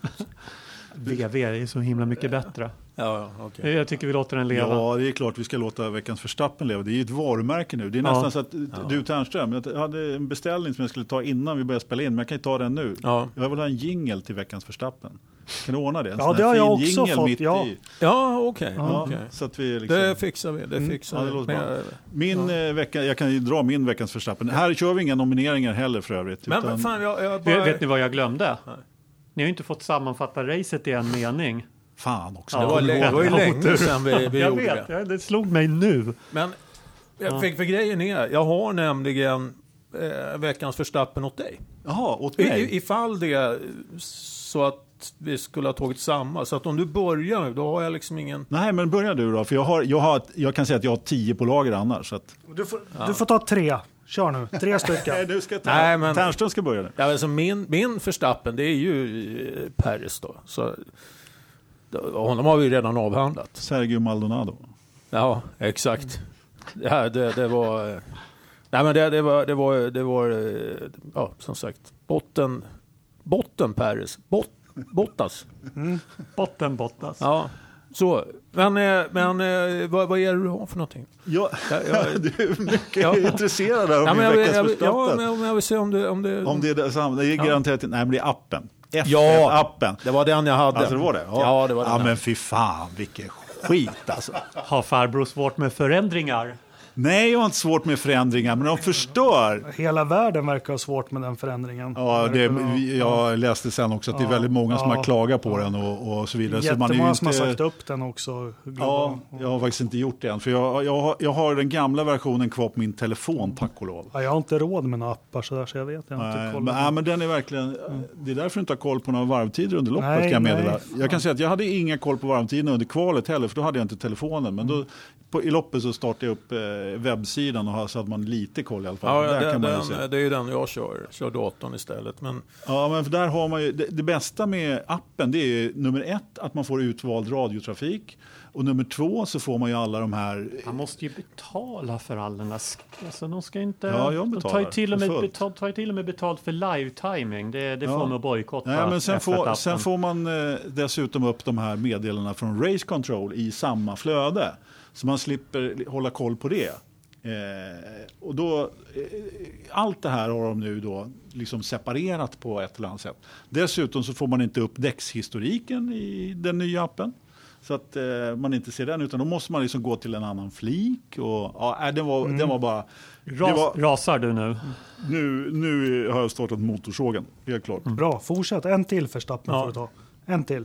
VV är så himla mycket bättre. Ja, okej. Jag tycker vi låter den leva. Ja, det är klart vi ska låta veckans Verstappen leva. Det är ju ett varumärke nu. Det är Ja. nästan så att du Ternström, jag hade en beställning som jag skulle ta innan vi började spela in, men jag kan ju ta den nu. Ja. Jag vill ha en jingle till veckans Verstappen. Kan du ordna det? En Ja, det har jag också fått, mitt ja. i. Ja, okej. Ja. Så att vi liksom... Det fixar vi. Det fixar Ja, det vi. låter bra. Men, eh, Min eh, vecka, jag kan ju dra min veckans Verstappen. Här kör vi inga nomineringar heller för övrigt. men utan- vad fan, jag, jag Vet, bara... vet ni vad jag glömde? Nej. Ni har ju inte fått sammanfatta racet i en mening. Fan också. Ja, det, var länge, det var ju länge sedan vi, vi jag gjorde vet, det. ja, det slog mig nu. Men jag Ja. fick för grejen är, jag har nämligen eh, veckans Verstappen åt dig. Jaha, åt mig? i, ifall det är så att vi skulle ha tagit samma. Så att om du börjar nu, då har jag liksom ingen... Nej, men börja du då. För jag, har, jag, har, jag kan säga att jag har tio på lager annars. Så att... Du, får, du får ta tre. Kör nu. Tre stycken. du ska ta. Nej, men- Ternström ska börja nu. Ja, alltså min, min Verstappen, det är ju eh, Perez då. Så, då- honom har vi ju redan avhandlat. Sergio Maldonado. Ja, exakt. Det, här, det, det var... eh, Nej men det, det var, det var, det var, eh, ja som sagt, botten, botten Perez. Bot, Bottas. Botten Bottas. Ja, så. Men, eh, men eh, vad, vad är det du har för någonting? Ja, Ja, ja, du är mycket Ja. intresserad av ja, min jag, veckans jag, vill- ja, men jag vill se om det... Om det, Om det är det samma. Det är garanterat Nej, men det är appen. Ja. F1-appen. det var den jag hade. Alltså det var det? Ja, det var den. Ja, men fy fan vilken skit alltså. Har farbror svårt med förändringar? Nej, jag har inte svårt med förändringar, men de förstör. Hela världen verkar ha svårt med den förändringen. Ja, det, jag läste sen också att det är Ja, väldigt många som ja. har klagat på den och, och så vidare. Så man är Jättemånga ju som har inte- sagt upp den också. Ja, jag har faktiskt inte gjort det än. För jag, jag, har, jag har den gamla versionen kvar på min telefon, tack och lov. Ja, jag har inte råd med några appar så, där, så jag vet. Jag har inte Nej, men, nej, men den är verkligen, det är därför du inte har koll på några varvtider under loppet Nej, kan jag meddela. nej. Jag kan säga att jag hade inga koll på varvtiderna under kvalet heller, för då hade jag inte telefonen. Men då, på, i loppet så startade jag upp eh, webbsidan och har- så hade man lite koll i alla fall. Ja, där den, kan man ju se. den, det är ju den jag kör. Kör datorn istället. Men Ja, men för där har man ju, det, det bästa med appen det är ju nummer ett att man får utvald radiotrafik. och nummer två så får man ju alla de här Han måste ju betala för all den där... Alltså de ska inte... Ja, jag de tar ju betalar till och med, fullt. betal, tar ju till och med betalt för live-timing. Det, det Ja. får att bojkotta Nej, men sen, får, F1-appen. sen får man eh, dessutom upp de här meddelandena från Race Control i samma flöde. Så man slipper hålla koll på det. Eh, och då, eh, allt det här har de nu då liksom separerat på ett eller annat sätt. Dessutom så får man inte upp däckshistoriken i den nya appen. Så att eh, man inte ser den, utan då måste man liksom gå till en annan flik. Och, ja, den, var, den var bara... Ras, var, Rasar du nu? nu, nu har jag startat motorsågen, helt klart. Bra, fortsätt. En till Verstappen Ja. får du ta. En till.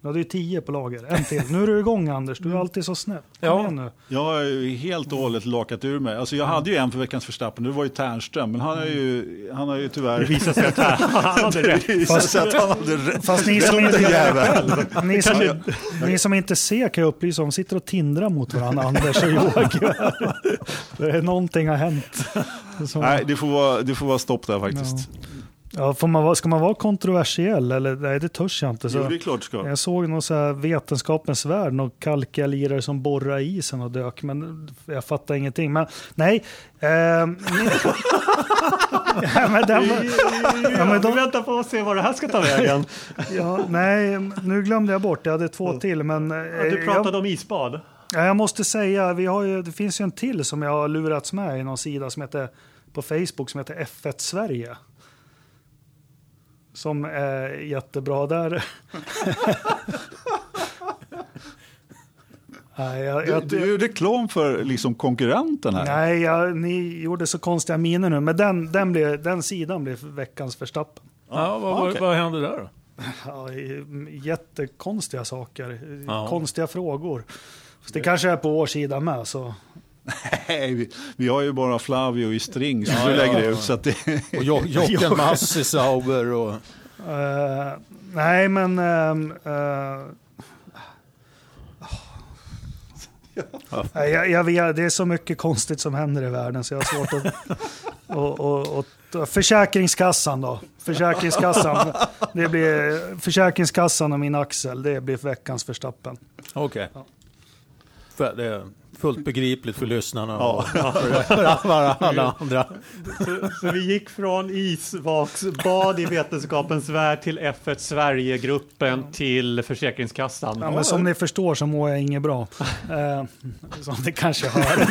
Du hade ju tio på lager. En till. Nu är du igång Anders. Du är alltid så snäll. Ja. nu. Jag har ju helt och hållet lakat ur mig. Alltså jag hade ju en för veckans Verstappen, det var ju Ternström. Men han har ju, han har ju tyvärr... Det visar sig att han hade rätt. Visade sig att han hade rätt. Fast ni som, inte, ni, som, ni som inte ser kan jag upplysa om, sitter och tindrar mot varandra, Anders och Joakim. Det är någonting har hänt. Så, Nej, det får, vara, det får vara stopp där faktiskt. ja, får man, ska man vara kontroversiell? Eller, nej, det törs jag inte. Så. Jo, det är klart ska. Jag såg någon så här vetenskapens värld, någon kalkiga lirare som borrade i isen och dök, men jag fattar ingenting. Men nej. ehm, ja, men den, ja, men Vi de, väntar på att se vad det här ska ta vägen. ja, nej, nu glömde jag bort, jag hade två till. Men, Ja, eh, Du pratade om isbad. Ja, jag måste säga, vi har ju, det finns ju en till som jag har lurats med i någon sida som heter, på Facebook som heter F1 Sverige. Som är jättebra där. Nej, jag, Du, jag, du är reklam för liksom konkurrenten här. nej jag, ni gjorde så konstiga miner nu, men den, den, blev, den sidan blev veckans Verstappen. Ja, vad, vad, okej. vad hände där då? Ja, jättekonstiga saker, Ja. konstiga frågor. Fast det kanske är på vår sida med. Så. Nej, vi, vi har ju bara Flavio i string som Ja, du lägger ja, ut. Så att det, Och Jo- Jochen Massi Sauber och... Eh, nej, men... ehm, eh, Nej, jag, jag vet, det är så mycket konstigt som händer i världen så jag har svårt att... och, och, och, försäkringskassan då. Försäkringskassan. Det blir Försäkringskassan och min axel. Det blir veckans Verstappen. Okej. Det är fullt begripligt för lyssnarna Ja. och för, alla, andra. Så vi gick från isvaksbad i Vetenskapens värld till F1 Sverige-gruppen till Försäkringskassan. Ja, men som ni förstår så mår jag inget bra. Eh, som ni kanske hör.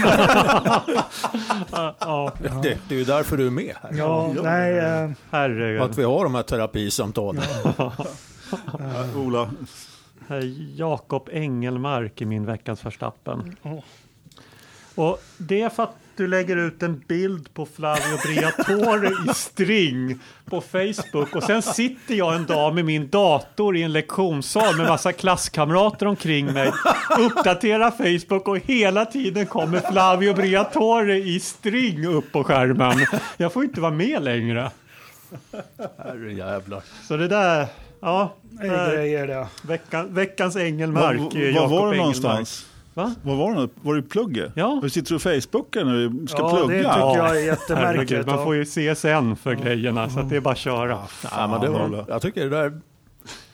Ja, Det, det är ju därför du är med här. Ja, nej, eh, herregud. att vi har de här terapisamtalen. Ola, Jakob Engelmark i min veckans Verstappen. Oh. Och det är för att du lägger ut en bild på Flavio Briatore i string på Facebook och sen sitter jag en dag med min dator i en lektionssal med massa klasskamrater omkring mig, uppdaterar Facebook och hela tiden kommer Flavio Briatore i string upp på skärmen. Jag får inte vara med längre. Herrejävlar. Så det där, ja, det är grejer det. veckan, veckans var, Engelmark. var, var Jakob var du Engelmark. någonstans? Va? Var var du? Var du i plugget? Ja. Du sitter och facebookar när du ska Ja, det plugga? tycker jag är Herregud, jättemärkligt. man får ju CSN för grejerna så att det är bara att köra. Ja, men det var, jag tycker det där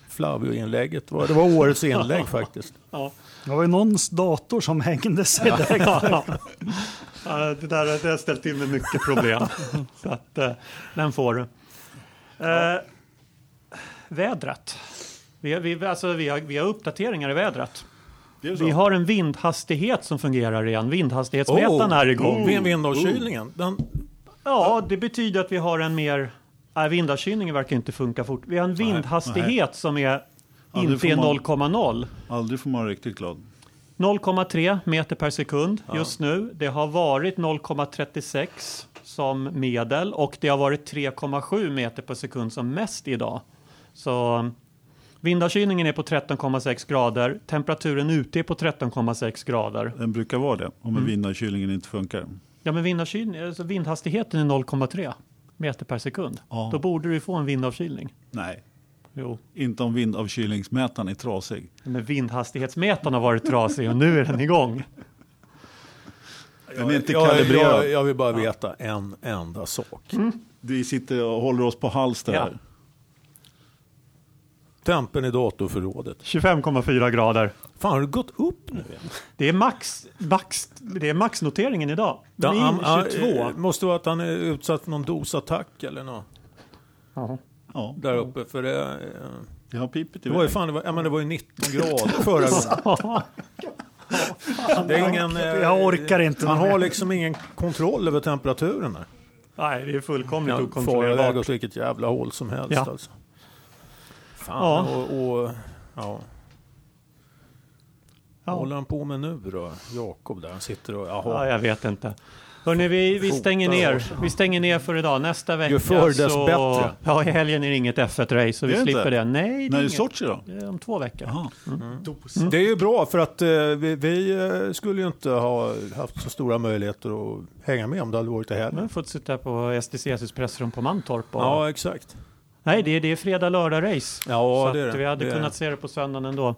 Flavio-inlägget var, det var årets inlägg faktiskt. Ja. Det var ju någons dator som hängde sig där. Ja, det där det har ställt till med mycket problem. Så att, eh, den får du. Eh, vädret. Vi, har- vi, alltså, vi, har, vi har uppdateringar i vädret. Vi har en vindhastighet som fungerar igen. Vindhastighetsmätaren är igång. Vind, vindavkylningen. Den, Ja, det betyder att vi har en mer... Nej, vindavkylningen verkar inte funka fort. Vi har en vindhastighet som är det inte är man- 0,0. Aldrig får man vara riktigt glad. 0,3 meter per sekund just nu. Det har varit 0,36 som medel och det har varit 3,7 meter per sekund som mest idag. Så vindavkylningen är på 13,6 grader. Temperaturen ute är på 13,6 grader. Den brukar vara det, om en vindavkylningen inte funkar. Ja, men vindavkylning, alltså vindhastigheten är 0,3 meter per sekund. Ja. Då borde du få en vindavkylning. Nej, Jo, inte om vindavkylningsmätaren är trasig. men vindhastighetsmätaren har varit trasig och nu är den igång. Den är inte jag, kalibrerad. jag, jag vill bara veta en enda sak. Vi sitter och håller oss på hals där. Ja. Tempen i datorförrådet. 25,4 grader. Fan, har det gått upp nu igen? Det är max, max, det är maxnoteringen idag. Ja, Min han- han- 22. eh, måste vara att han är utsatt för någon dosattack eller något. Ja, där uppe. För det, eh, det har pipit det var ju, fan, det var, ja, men det var ju 19 grader förra gången. Det är ingen, eh, Jag orkar inte Han har liksom ingen kontroll över temperaturen där. Nej, det är fullkomligt Kan fara iväg okontrollerbart. åt vilket jävla håll som helst. Ja. Alltså. Fan, Ja. och, och ja. Ja. Vad håller han på med nu då? Jakob där, han sitter och, Ja, jaha. jag vet inte. Hörrni, vi, vi stänger ner. Vi stänger ner för idag. Nästa vecka Ju förr dess så... bättre. Ja, i helgen är det inget F1-race så vi Det slipper inte? det. Nej, det är, När är inget. Sochi då? Det är om två veckor. Jaha. Det är ju bra för att eh, vi, vi eh, skulle ju inte ha haft så stora möjligheter att hänga med om det hade varit det Vi här. har fått sitta på STCCs pressrum på Mantorp. Och... Ja, exakt. Nej, det är, det är fredag, lördag race. Ja, så det är att det. vi hade Det kunnat se det på söndagen ändå.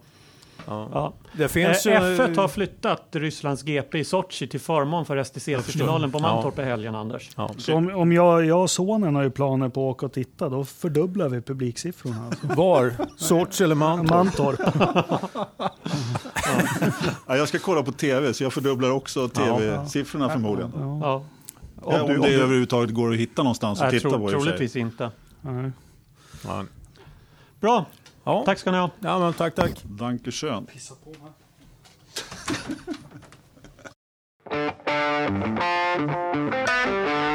Ja. Ja. Det finns Eh, ju... F1 har flyttat Rysslands GP i Sochi till förmån för STCC-finalen på Mantorp i helgen, Anders. Ja. Så om, om jag, jag och sonen har ju planer på att åka och titta, då fördubblar vi publiksiffrorna. Alltså. Var? Sochi eller Mantorp? Mantorp. Ja, jag ska kolla på tv, så jag fördubblar också tv-siffrorna förmodligen. Ja. Ja, om det överhuvudtaget går att hitta någonstans att titta tro, på. troligtvis inte. Nej. Ja. Bra, Ja. tack ska ni ha. ja, men tack, tack. Danke schön. Lilla barn, vad ska